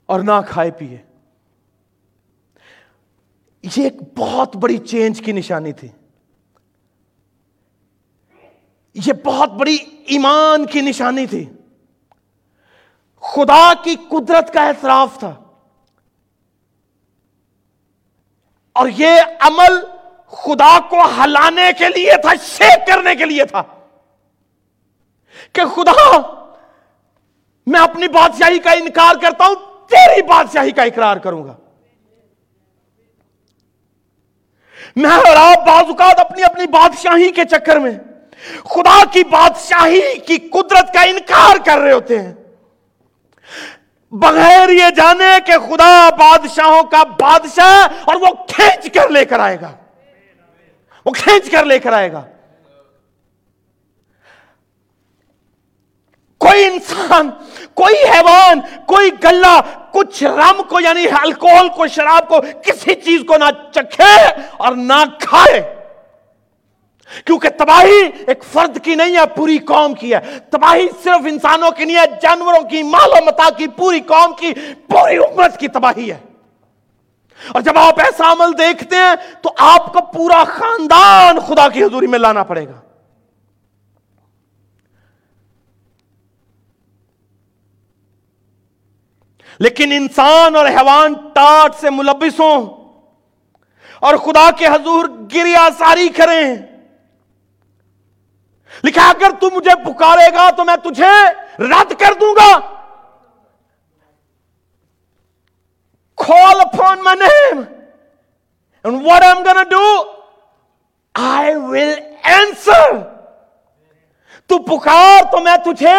اور نہ کھائے پیے۔ یہ ایک بہت بڑی چینج کی نشانی تھی۔ یہ بہت بڑی ایمان کی نشانی تھی۔ خدا کی قدرت کا اعتراف تھا۔ اور یہ عمل خدا کو ہلانے کے لیے تھا شیک کرنے کے لیے تھا۔ کہ خدا، میں اپنی بادشاہی کا انکار کرتا ہوں، تیری بادشاہی کا اقرار کروں گا۔ میں اور آپ بعض اوقات اپنی اپنی بادشاہی کے چکر میں خدا کی بادشاہی کی قدرت کا انکار کر رہے ہوتے ہیں۔ بغیر یہ جانے کہ خدا بادشاہوں کا بادشاہ اور وہ کھینچ کر لے کر آئے گا۔ وہ کھینچ کر لے کر آئے گا۔ کوئی انسان، کوئی حیوان، کوئی گلہ، کچھ رم کو یعنی الکوہل کو، شراب کو، کسی چیز کو نہ چکھے اور نہ کھائے۔ کیونکہ تباہی ایک فرد کی نہیں ہے، پوری قوم کی ہے۔ تباہی صرف انسانوں کی نہیں ہے، جانوروں کی، مال و متا کی، پوری قوم کی، پوری امت کی تباہی ہے۔ اور جب آپ ایسا عمل دیکھتے ہیں، تو آپ کو پورا خاندان خدا کی حضوری میں لانا پڑے گا۔ لیکن انسان اور حیوان ٹاٹ سے ملبس ہوں اور خدا کے حضور گریا ساری کریں۔ لکھا اگر تو مجھے پکارے گا تو میں تجھے رد کر دوں گا۔ Call upon my name and what I'm gonna do I will answer تو پکار تو میں تجھے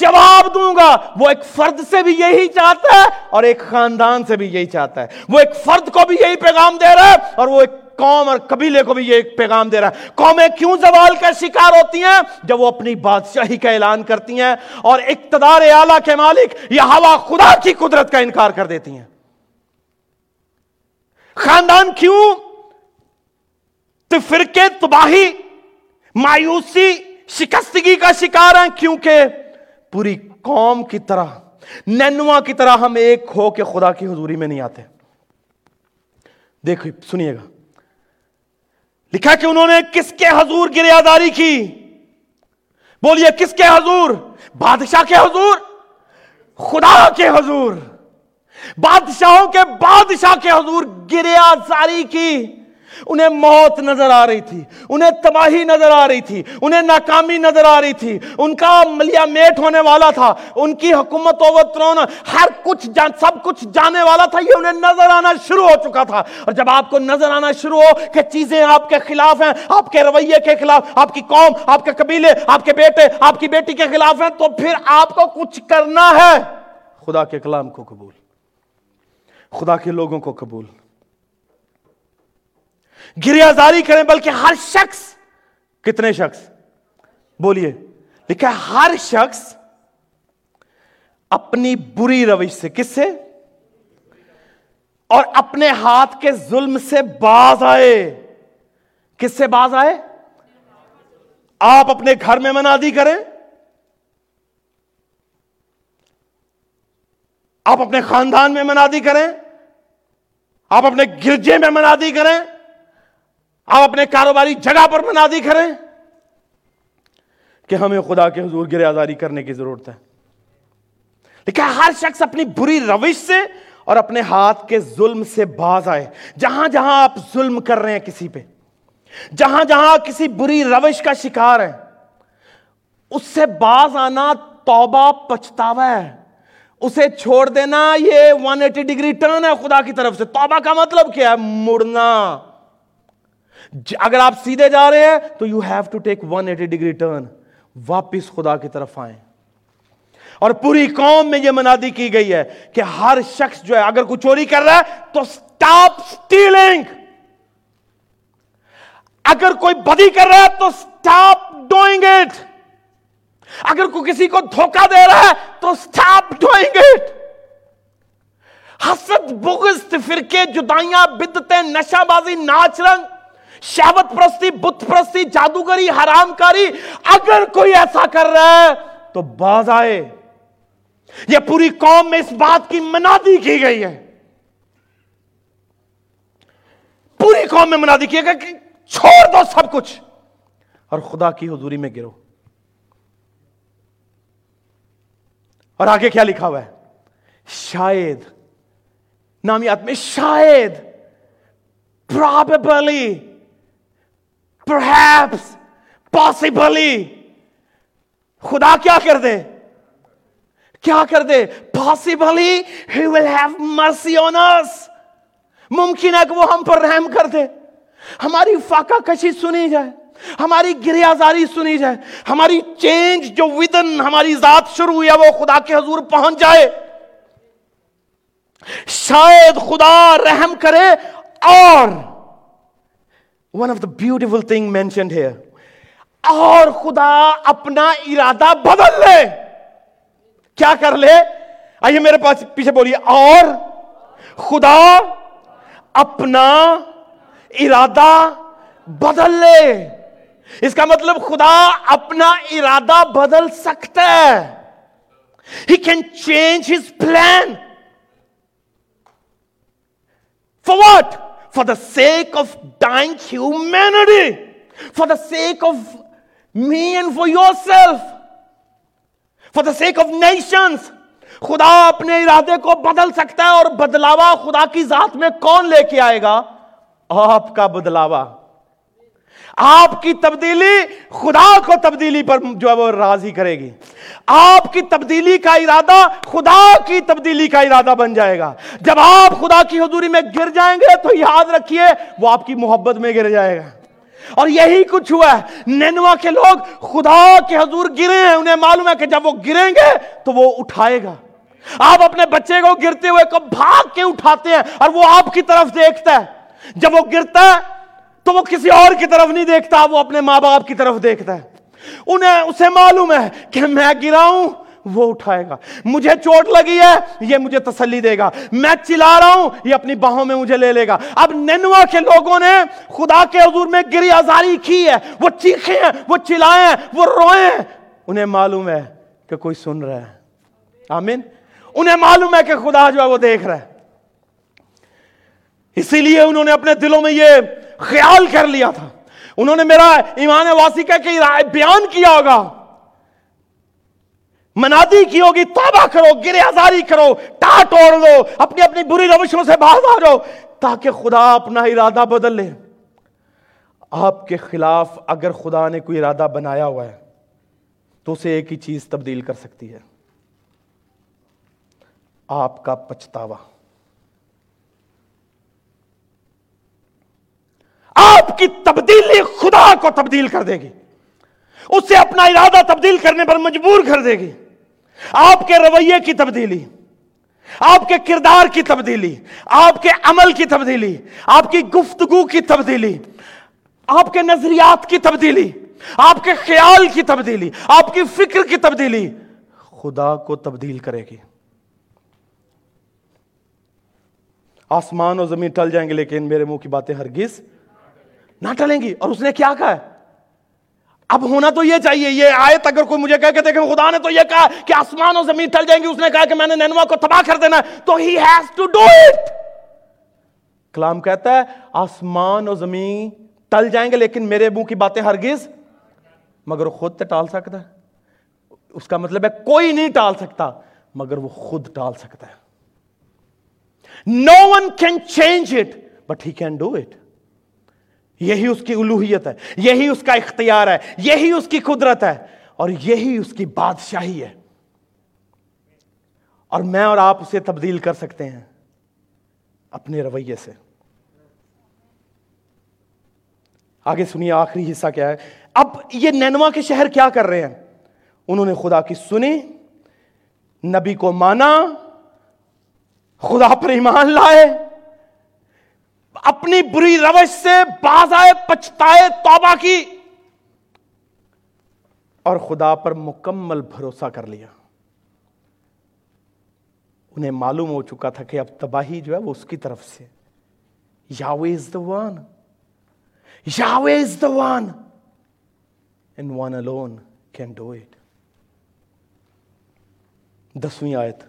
جواب دوں گا۔ وہ ایک فرد سے بھی یہی چاہتا ہے اور ایک خاندان سے بھی یہی چاہتا ہے۔ وہ ایک فرد کو بھی یہی پیغام دے رہا ہے اور وہ ایک قوم اور قبیلے کو بھی یہ ایک پیغام دے رہا ہے۔ قومیں کیوں زوال کا شکار ہوتی ہیں؟ جب وہ اپنی بادشاہی کا اعلان کرتی ہیں اور اقتدار اعلیٰ کے مالک یا ہوا خدا کی قدرت کا انکار کر دیتی ہیں۔ خاندان کیوں؟ تو فرقے تباہی، مایوسی، شکستگی کا شکار ہیں کیونکہ پوری قوم کی طرح نینوا کی طرح ہم ایک ہو کے خدا کی حضوری میں نہیں آتے۔ دیکھو، سنیے گا۔ لکھا کہ انہوں نے کس کے حضور گریاداری کی؟ بولیے، کس کے حضور؟ بادشاہ کے حضور، خدا کے حضور۔ بادشاہوں کے بادشاہ کے حضور گریاداری کی۔ انہیں موت نظر آ رہی تھی، انہیں تباہی نظر آ رہی تھی، انہیں ناکامی نظر آ رہی تھی۔ ان کا ملیا میٹ ہونے والا تھا، ان کی حکومت ہر کچھ جان، سب کچھ جانے والا تھا، یہ انہیں نظر آنا شروع ہو چکا تھا۔ اور جب آپ کو نظر آنا شروع ہو کہ چیزیں آپ کے خلاف ہیں، آپ کے رویے کے خلاف، آپ کی قوم، آپ کے قبیلے، آپ کے بیٹے، آپ کی بیٹی کے خلاف ہیں، تو پھر آپ کو کچھ کرنا ہے۔ خدا کے کلام کو قبول۔ خدا کے لوگوں کو قبول۔ گریا زاری کریں، بلکہ ہر شخص، کتنے شخص؟ بولیے، لکھا ہر شخص اپنی بری روش سے، کس سے؟ اور اپنے ہاتھ کے ظلم سے باز آئے۔ کس سے باز آئے؟ آپ اپنے گھر میں منادی کریں۔ آپ اپنے خاندان میں منادی کریں۔ آپ اپنے گرجے میں منادی کریں۔ آپ اپنے کاروباری جگہ پر منادی کریں کہ ہمیں خدا کے حضور گرے آزاری کرنے کی ضرورت ہے۔ لیکن ہر شخص اپنی بری روش سے اور اپنے ہاتھ کے ظلم سے باز آئے۔ جہاں جہاں آپ ظلم کر رہے ہیں کسی پہ، جہاں جہاں کسی بری روش کا شکار ہے اس سے باز آنا توبہ پچھتاوا ہے۔ اسے چھوڑ دینا یہ ون ایٹی ڈگری ٹرن ہے خدا کی طرف سے۔ توبہ کا مطلب کیا ہے؟ مڑنا۔ اگر آپ سیدھے جا رہے ہیں تو you have to take one eighty degree turn واپس خدا کی طرف آئیں۔ اور پوری قوم میں یہ منادی کی گئی ہے کہ ہر شخص جو ہے، اگر کوئی چوری کر رہا ہے تو سٹاپ سٹیلنگ اگر کوئی بدی کر رہا ہے تو سٹاپ ڈوئنگ اٹ اگر کوئی کسی کو دھوکہ دے رہا ہے تو سٹاپ ڈوئنگ اٹ حسد، بغض فرقے جدائیاں، بدتیں، نشہ بازی ناچ رنگ شہوت پرستی، بت پرستی، جادوگری حرام کاری اگر کوئی ایسا کر رہا ہے، تو باز آئے۔ یہ پوری قوم میں اس بات کی منادی کی گئی ہے۔ پوری قوم میں منادی کی گئی کہ چھوڑ دو سب کچھ اور خدا کی حضوری میں گرو۔ اور آگے کیا لکھا ہوا ہے؟ شاید، نامیات میں شاید پرابلی پرہیپس پاسبلی خدا کیا کر دے؟ کیا کر دے؟ Possibly he will have mercy on us ممکن ہے کہ وہ ہم پر رحم کر دے۔ ہماری فاقہ کشی سنی جائے، ہماری گریازاری سنی جائے، ہماری چینج جو ودن ہماری ذات شروع ہوئی ہے، وہ خدا کے حضور پہنچ جائے۔ شاید خدا رحم کرے اور one of the beautiful thing mentioned ہے اور خدا اپنا ارادہ بدل لے۔ کیا کر لے؟ آئیے میرے پاس پیچھے بولیے۔ اور خدا اپنا ارادہ بدل لے۔ اس کا مطلب خدا اپنا ارادہ بدل سکتا ہے۔ He can change his plan for what for the sake of dying humanity, for the sake of me and for yourself for the sake of خدا اپنے ارادے کو بدل سکتا ہے اور بدلاوا خدا کی ذات میں کون لے کے آئے گا؟ آپ کا بدلاوا. آپ کی تبدیلی خدا کو تبدیلی پر جو ہے وہ راضی کرے گی۔ آپ کی تبدیلی کا ارادہ خدا کی تبدیلی کا ارادہ بن جائے گا۔ جب آپ خدا کی حضوری میں گر جائیں گے تو یاد رکھیے وہ آپ کی محبت میں گر جائے گا۔ اور یہی کچھ ہوا ہے۔ نینوا کے لوگ خدا کے حضور گرے ہیں۔ انہیں معلوم ہے کہ جب وہ گریں گے تو وہ اٹھائے گا۔ آپ اپنے بچے کو گرتے ہوئے کو بھاگ کے اٹھاتے ہیں اور وہ آپ کی طرف دیکھتا ہے۔ جب وہ گرتا ہے تو وہ کسی اور کی طرف نہیں دیکھتا، وہ اپنے ماں باپ کی طرف دیکھتا ہے۔ انہیں، اسے معلوم ہے کہ میں گرا ہوں، وہ اٹھائے گا۔ مجھے چوٹ لگی ہے، یہ مجھے تسلی دے گا۔ میں چلا رہا ہوں، یہ اپنی باہوں میں مجھے لے لے گا۔ اب نینوا کے لوگوں نے خدا کے حضور میں گری آزاری کی ہے۔ وہ چیخے ہیں، وہ چلائے ہیں، وہ روئے ہیں۔ انہیں معلوم ہے کہ کوئی سن رہا ہے۔ آمین۔ انہیں معلوم ہے کہ خدا جو ہے وہ دیکھ رہا ہے۔ اسی لیے انہوں نے اپنے دلوں میں یہ خیال کر لیا تھا۔ انہوں نے میرا ایمان واسی کا بیان کیا ہوگا۔ منادی کی ہوگی، توبہ کرو، گرے آزاری کرو ٹاٹ اوڑ لو، اپنی اپنی بری روشوں سے باز آ جاؤ، تاکہ خدا اپنا ارادہ بدل لے۔ آپ کے خلاف اگر خدا نے کوئی ارادہ بنایا ہوا ہے، تو اسے ایک ہی چیز تبدیل کر سکتی ہے۔ آپ کا پچھتاوا۔ آپ کی تبدیلی خدا کو تبدیل کر دے گی۔ اسے اپنا ارادہ تبدیل کرنے پر مجبور کر دے گی۔ آپ کے رویے کی تبدیلی، آپ کے کردار کی تبدیلی، آپ کے عمل کی تبدیلی، آپ کی گفتگو کی تبدیلی، آپ کے نظریات کی تبدیلی، آپ کے خیال کی تبدیلی، آپ کی فکر کی تبدیلی خدا کو تبدیل کرے گی۔ آسمان و زمین ٹل جائیں گے، لیکن میرے منہ کی باتیں ہرگز نہ ٹلیں گی اور اس نے کیا کہا ہے؟ اب ہونا تو یہ چاہیے، یہ آیت اگر کوئی مجھے کہہ کے دیکھیں خدا نے تو یہ کہا کہ آسمان و زمین ٹل جائیں گی، اس نے کہا کہ میں نے نینوا کو تباہ کر دینا ہے، تو he has to do it کلام کہتا ہے، آسمان و زمین ٹل جائیں گے، لیکن میرے منہ کی باتیں ہرگز مگر وہ خود تو ٹال سکتا ہے۔ اس کا مطلب ہے، کوئی نہیں ٹال سکتا، مگر وہ خود ٹال سکتا ہے۔ No one can change it but he can do it یہی اس کی الوحیت ہے، یہی اس کا اختیار ہے، یہی اس کی قدرت ہے اور یہی اس کی بادشاہی ہے۔ اور میں اور آپ اسے تبدیل کر سکتے ہیں اپنے رویے سے۔ آگے سنیے، آخری حصہ کیا ہے۔ اب یہ نینوا کے شہر کیا کر رہے ہیں؟ انہوں نے خدا کی سنی، نبی کو مانا، خدا پر ایمان لائے۔ اپنی بری روش سے باز آئے پچھتائے توبہ کی اور خدا پر مکمل بھروسہ کر لیا۔ انہیں معلوم ہو چکا تھا کہ اب تباہی جو ہے وہ اس کی طرف سے۔ Yahweh is the one. Yahweh is the one. And one alone can do it دسویں آیت۔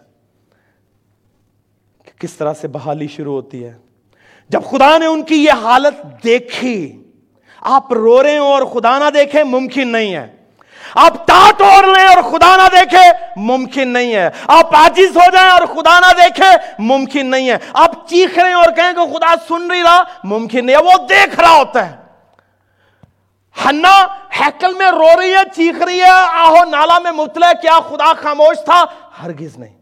کس طرح سے بحالی شروع ہوتی ہے۔ جب خدا نے ان کی یہ حالت دیکھی، آپ رو رہے ہو اور خدا نہ دیکھیں ممکن نہیں ہے۔ آپ ٹاٹ اور لیں اور خدا نہ دیکھے، ممکن نہیں ہے۔ آپ آجز ہو جائیں اور خدا نہ دیکھے، ممکن نہیں ہے۔ آپ چیخ رہے ہیں اور کہیں کہ خدا سن رہی رہا، ممکن نہیں ہے۔ وہ دیکھ رہا ہوتا ہے۔ ہنا ہیکل میں رو رہی ہے، چیخ رہی ہے، آہو نالا میں مطلع کیا خدا خاموش تھا؟ ہرگز نہیں۔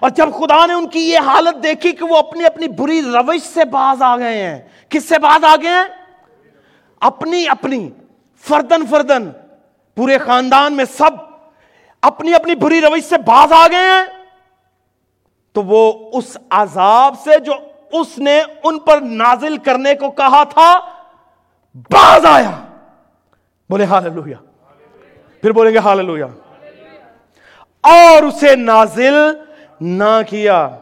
اور جب خدا نے ان کی یہ حالت دیکھی کہ وہ اپنی اپنی بری روش سے باز آ گئے ہیں، کس سے باز آ گئے ہیں؟ اپنی اپنی، فردن فردن، پورے خاندان میں سب اپنی اپنی بری روش سے باز آ گئے ہیں۔ تو وہ اس عذاب سے جو اس نے ان پر نازل کرنے کو کہا تھا، باز آیا۔ بولے حال پھر بولیں گے حال اور اسے نازل نہ کیا۔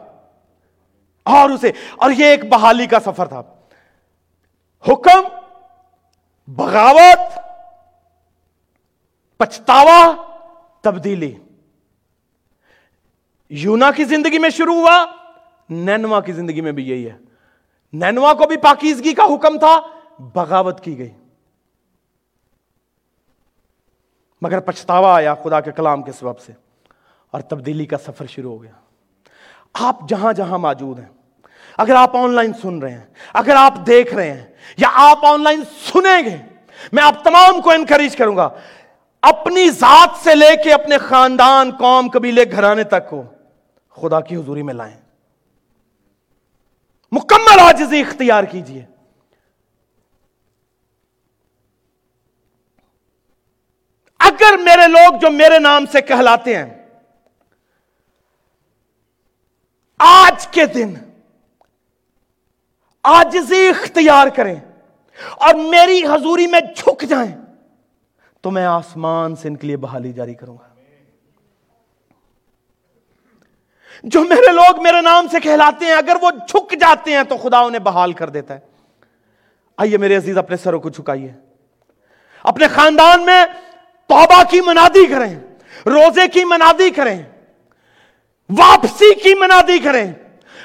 اور اسے، اور یہ ایک بحالی کا سفر تھا۔ حکم، بغاوت، پچھتاوا، تبدیلی۔ یونا کی زندگی میں شروع ہوا، نینوا کی زندگی میں بھی یہی ہے۔ نینوا کو بھی پاکیزگی کا حکم تھا، بغاوت کی گئی۔ مگر پچھتاوا آیا خدا کے کلام کے سبب سے، اور تبدیلی کا سفر شروع ہو گیا۔ آپ جہاں جہاں موجود ہیں، اگر آپ آن لائن سن رہے ہیں، اگر آپ دیکھ رہے ہیں، یا آپ آن لائن سنیں گے، میں آپ تمام کو انکریج کروں گا، اپنی ذات سے لے کے اپنے خاندان، قوم، قبیلے، گھرانے تک کو خدا کی حضوری میں لائیں۔ مکمل آجزی اختیار کیجیے۔ اگر میرے لوگ جو میرے نام سے کہلاتے ہیں آج کے دن آجزی اختیار کریں اور میری حضوری میں جھک جائیں تو میں آسمان سے ان کے لیے بحالی جاری کروں گا۔ جو میرے لوگ میرے نام سے کہلاتے ہیں، اگر وہ جھک جاتے ہیں تو خدا انہیں بحال کر دیتا ہے۔ آئیے میرے عزیز، اپنے سروں کو چھکائیے اپنے خاندان میں توبہ کی منادی کریں، روزے کی منادی کریں۔ واپسی کی منادی کریں۔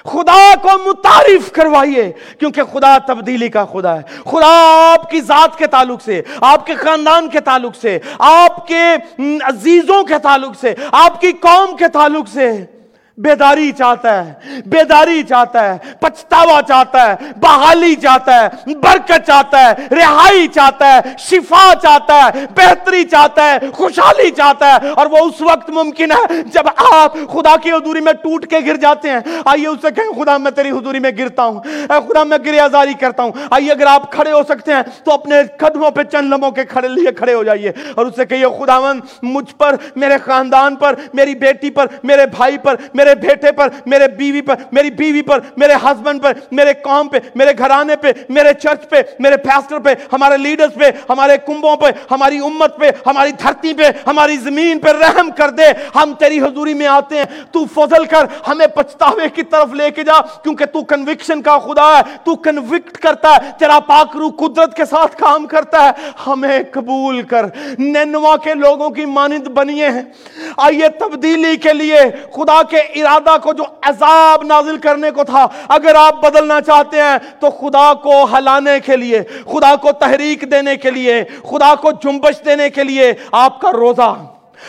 خدا کو متعارف کروائیے، کیونکہ خدا تبدیلی کا خدا ہے۔ خدا آپ کی ذات کے تعلق سے، آپ کے خاندان کے تعلق سے، آپ کے عزیزوں کے تعلق سے، آپ کی قوم کے تعلق سے۔ بیداری چاہتا ہے، بیداری چاہتا ہے، پچھتاوا چاہتا ہے، بحالی چاہتا ہے، برکت چاہتا ہے، رہائی چاہتا ہے، شفا چاہتا ہے، بہتری چاہتا ہے، خوشحالی چاہتا ہے۔ اور وہ اس وقت ممکن ہے جب آپ خدا کی حضوری میں ٹوٹ کے گر جاتے ہیں۔ آئیے اسے کہیں، خدا میں تیری حضوری میں گرتا ہوں۔ اے خدا، میں گرے آزاری کرتا ہوں۔ آئیے اگر آپ کھڑے ہو سکتے ہیں تو اپنے قدموں پہ چند لمحوں کے کھڑے لیے کھڑے ہو جائیے۔ اور اسے کہیے خداون مجھ پر، میرے خاندان پر، میری بیٹی پر، میرے بھائی پر، میرے میرے بیٹے پر، میرے بیوی پر، میری بیوی پر، میرے ہسبینڈ پر، میرے قوم پہ، میرے گھرانے پہ، میرے چرچ پہ، میرے پیسٹر پہ، ہمارے لیڈرز پہ، ہمارے کنبوں پہ، ہماری امت پہ، ہماری دھرتی پہ، ہماری زمین پہ رحم کر دے۔ ہم تیری حضوری میں آتے ہیں۔ تو فضل کر، ہمیں پچھتاوے کی طرف لے کے جا، کیونکہ تو کنوکشن کا خدا ہے۔ تو کنوکٹ کرتا ہے۔ تیرا پاک روح قدرت کے ساتھ کام کرتا ہے۔ ہمیں قبول کر۔ نینوا کے لوگوں کی مانند بنیے ہیں۔ آئیے تبدیلی کے لیے خدا کے ارادہ کو جو عذاب نازل کرنے کو تھا، اگر آپ بدلنا چاہتے ہیں تو خدا کو ہلانے کے لیے، خدا کو تحریک دینے کے لیے، خدا کو جنبش دینے کے لیے آپ کا روزہ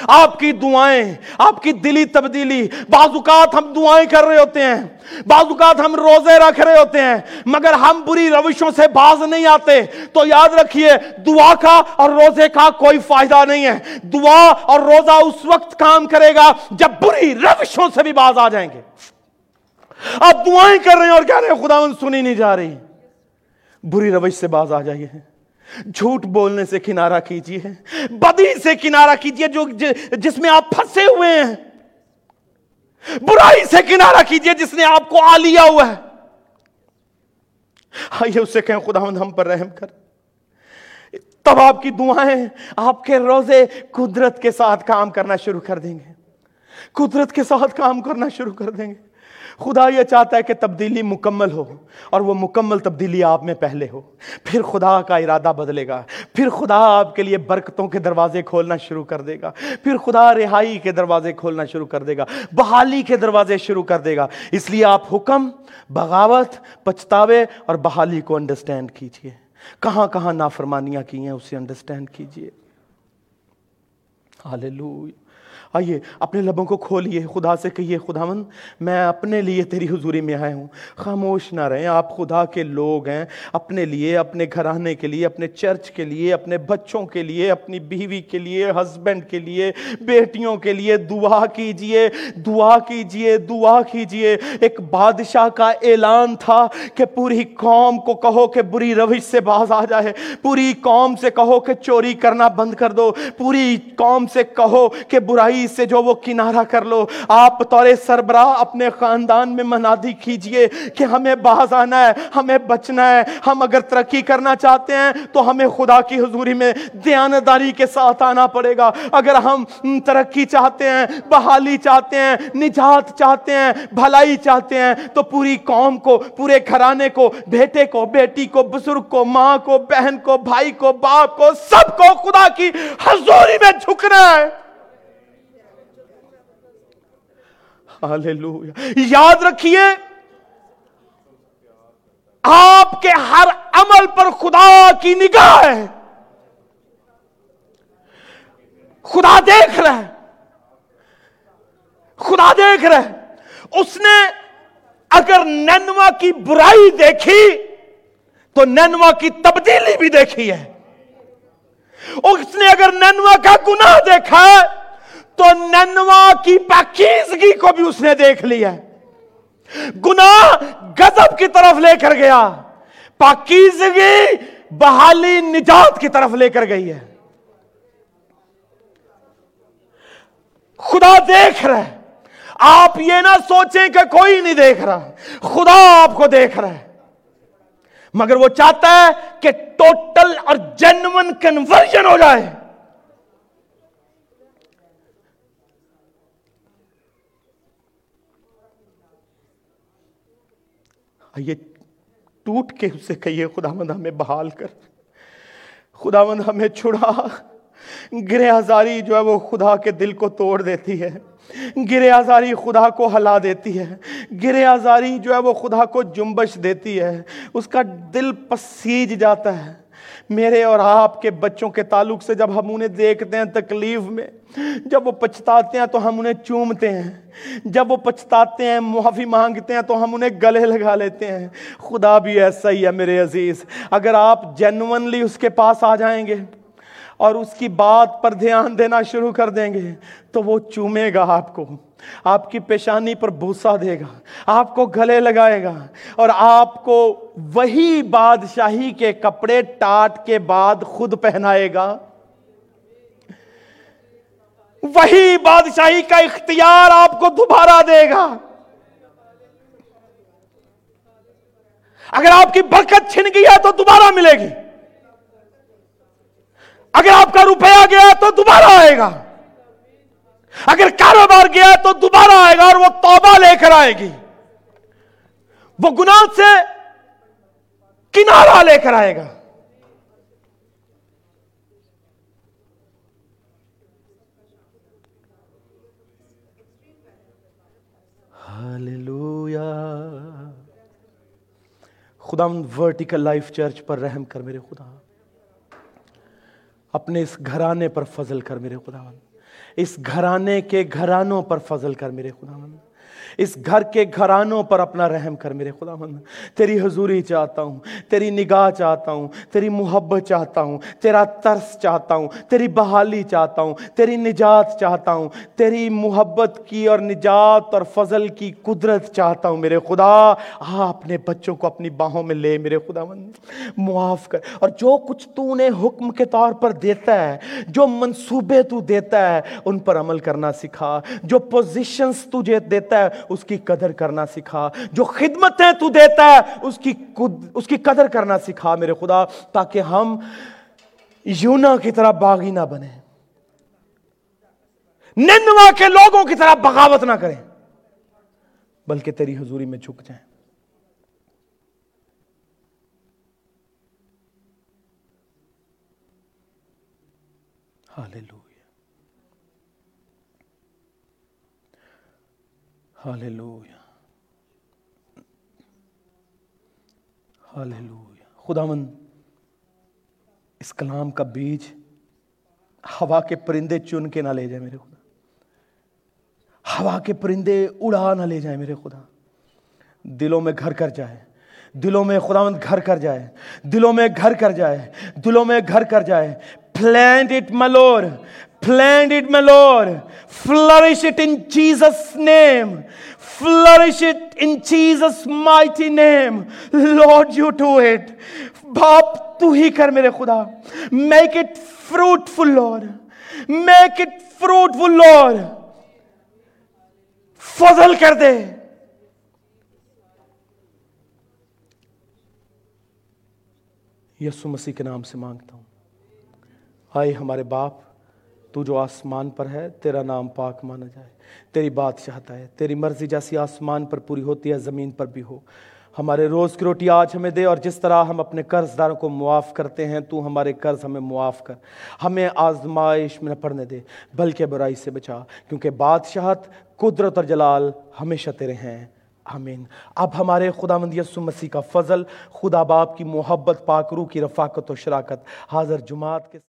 آپ کی دعائیں، آپ کی دلی تبدیلی، بعض اوقات ہم دعائیں کر رہے ہوتے ہیں، بعض اوقات ہم روزے رکھ رہے ہوتے ہیں، مگر ہم بری روشوں سے باز نہیں آتے۔ تو یاد رکھیے، دعا کا اور روزے کا کوئی فائدہ نہیں ہے۔ دعا اور روزہ اس وقت کام کرے گا جب بری روشوں سے بھی باز آ جائیں گے۔ آپ دعائیں کر رہے ہیں اور کہہ رہے ہیں خدا ان سنی نہیں جا رہی۔ بری روش سے باز آ جائیے۔ جھوٹ بولنے سے کنارہ کیجیے بدی سے کنارہ کیجیے جو جس میں آپ پھنسے ہوئے ہیں۔ برائی سے کنارہ کیجیے جس نے آپ کو آ لیا ہوا ہے۔ آئیے اسے کہیں خدا ہم پر رحم کر۔ تب آپ کی دعائیں آپ کے روزے قدرت کے ساتھ کام کرنا شروع کر دیں گے۔ قدرت کے ساتھ کام کرنا شروع کر دیں گے۔ خدا یہ چاہتا ہے کہ تبدیلی مکمل ہو اور وہ مکمل تبدیلی آپ میں پہلے ہو۔ پھر خدا کا ارادہ بدلے گا۔ پھر خدا آپ کے لیے برکتوں کے دروازے کھولنا شروع کر دے گا۔ پھر خدا رہائی کے دروازے کھولنا شروع کر دے گا۔ بحالی کے دروازے شروع کر دے گا۔ اس لیے آپ حکم، بغاوت، پچھتاوے اور بحالی کو انڈرسٹینڈ کیجیے۔ کہاں کہاں نافرمانیاں کی ہیں، اسے انڈرسٹینڈ کیجیے۔ ہاللویا آئیے، اپنے لبوں کو کھولیے خدا سے کہیے خدا من میں اپنے لیے تیری حضوری میں آیا ہوں۔ خاموش نہ رہیں، آپ خدا کے لوگ ہیں۔ اپنے لیے، اپنے گھرانے کے لیے، اپنے چرچ کے لیے، اپنے بچوں کے لیے، اپنی بیوی کے لیے، ہسبینڈ کے لیے، بیٹیوں کے لیے دعا کیجیے دعا کیجیے دعا کیجیے۔ ایک بادشاہ کا اعلان تھا کہ پوری قوم کو کہو کہ بری روش سے باز آ جائے۔ پوری قوم سے کہو کہ چوری کرنا بند کر دو۔ پوری قوم سے کہو کہ برائی سے جو وہ کنارہ کر لو، آپ طور سربراہ اپنے خاندان میں منادی کیجیے کہ ہمیں باز آنا ہے، ہمیں بچنا ہے۔ ہم اگر ترقی کرنا چاہتے ہیں تو ہمیں خدا کی حضوری میں دیانداری کے ساتھ آنا پڑے گا۔ اگر ہم ترقی چاہتے ہیں، بحالی چاہتے ہیں، نجات چاہتے ہیں، بھلائی چاہتے ہیں، تو پوری قوم کو، پورے گھرانے کو، بیٹے کو، بیٹی کو، بزرگ کو، ماں کو، بہن کو، بھائی کو، باپ کو، سب کو خدا کی حضوری میں جھکنا ہے۔ یاد رکھیے، آپ کے ہر عمل پر خدا کی نگاہ ہے۔ خدا دیکھ رہا ہے۔ خدا دیکھ رہا ہے۔ اس نے اگر نینوا کی برائی دیکھی، تو نینوا کی تبدیلی بھی دیکھی ہے۔ اس نے اگر نینوا کا گناہ دیکھا ہے تو ننوا کی پاکیزگی کو بھی اس نے دیکھ لیا گناہ گزب کی طرف لے کر گیا۔ پاکیزگی بحالی نجات کی طرف لے کر گئی ہے۔ خدا دیکھ رہا ہے۔ آپ یہ نہ سوچیں کہ کوئی نہیں دیکھ رہا۔ خدا آپ کو دیکھ رہا ہے۔ مگر وہ چاہتا ہے کہ ٹوٹل اور جنون کنورژن ہو جائے۔ یہ ٹوٹ کے اسے کہیے خدا مند ہمیں بحال کر۔ خدا مند ہمیں چھڑا۔ گرے آزاری جو ہے وہ خدا کے دل کو توڑ دیتی ہے۔ گرے آزاری خدا کو ہلا دیتی ہے۔ گرے آزاری جو ہے وہ خدا کو جنبش دیتی ہے۔ اس کا دل پسیج جاتا ہے۔ میرے اور آپ کے بچوں کے تعلق سے جب ہم انہیں دیکھتے ہیں تکلیف میں، جب وہ پچھتاتے ہیں تو ہم انہیں چومتے ہیں، جب وہ پچھتاتے ہیں معافی مانگتے ہیں تو ہم انہیں گلے لگا لیتے ہیں۔ خدا بھی ایسا ہی ہے میرے عزیز، اگر آپ جینونلی اس کے پاس آ جائیں گے اور اس کی بات پر دھیان دینا شروع کر دیں گے تو وہ چومے گا آپ کو۔ آپ کی پیشانی پر بھوسا دے گا، آپ کو گلے لگائے گا اور آپ کو وہی بادشاہی کے کپڑے ٹاٹ کے بعد خود پہنائے گا۔ وہی بادشاہی کا اختیار آپ کو دوبارہ دے گا۔ اگر آپ کی برکت چھن گئی ہے تو دوبارہ ملے گی۔ اگر آپ کا روپیہ گیا تو دوبارہ آئے گا۔ اگر کاروبار گیا تو دوبارہ آئے گا اور وہ توبہ لے کر آئے گی۔ وہ گناہ سے کنارہ لے کر آئے گا۔ خدا ورٹیکل لائف چرچ پر رحم کر میرے خدا۔ اپنے اس گھرانے پر فضل کر میرے خدا اس گھرانے کے گھرانوں پر فضل کر میرے خدا اس گھر کے گھرانوں پر اپنا رحم کر میرے خدا مند، تیری حضوری چاہتا ہوں، تیری نگاہ چاہتا ہوں، تیری محبت چاہتا ہوں، تیرا ترس چاہتا ہوں، تیری بحالی چاہتا ہوں، تیری نجات چاہتا ہوں، تیری محبت کی اور نجات اور فضل کی قدرت چاہتا ہوں میرے خدا۔ آ اپنے بچوں کو اپنی باہوں میں لے میرے خدا مند، معاف کر۔ اور جو کچھ تو نے حکم کے طور پر دیتا ہے، جو منصوبے تو دیتا ہے، ان پر عمل کرنا سکھا۔ جو پوزیشنز تجھے دیتا ہے اس کی قدر کرنا سکھا۔ جو خدمتیں تو دیتا ہے، اس کی اس کی قدر کرنا سکھا میرے خدا، تاکہ ہم یونا کی طرح باغی نہ بنے ننوا کے لوگوں کی طرح بغاوت نہ کریں۔ بلکہ تیری حضوری میں جھک جائیں۔ Hallelujah. Hallelujah. Hallelujah. خداون اس کلام کا بیج ہوا کے پرندے چن کے نہ لے جائے میرے خدا۔ ہوا کے پرندے اڑا نہ لے جائیں میرے خدا۔ دلوں میں گھر کر جائے۔ دلوں میں خداوند گھر کر جائے۔ دلوں میں گھر کر جائے۔ دلوں میں گھر کر جائے۔ Plant it my Lord plant it my Lord flourish it in Jesus name flourish it in Jesus mighty name Lord you do it باپ تو ہی کر میرے خدا make it fruitful Lord make it fruitful Lord فضل کر دے یسو مسیح کے نام سے مانگتا ہوں۔ آئے ہمارے باپ، تو جو آسمان پر ہے، تیرا نام پاک مانا جائے۔ تیری بات چاہتا ہے تیری مرضی جیسی آسمان پر پوری ہوتی ہے، زمین پر بھی ہو۔ ہمارے روز کی روٹی آج ہمیں دے، اور جس طرح ہم اپنے قرض داروں کو معاف کرتے ہیں، تو ہمارے قرض ہمیں معاف کر۔ ہمیں آزمائش میں نہ پڑھنے دے، بلکہ برائی سے بچا۔ کیونکہ بادشاہت، قدرت اور جلال ہمیشہ تیرے ہیں۔ آمین۔ اب ہمارے خدا مند یسو مسیح کا فضل، خدا باپ کی محبت، پاک روح کی رفاقت و شراکت۔ حاضر جماعت کے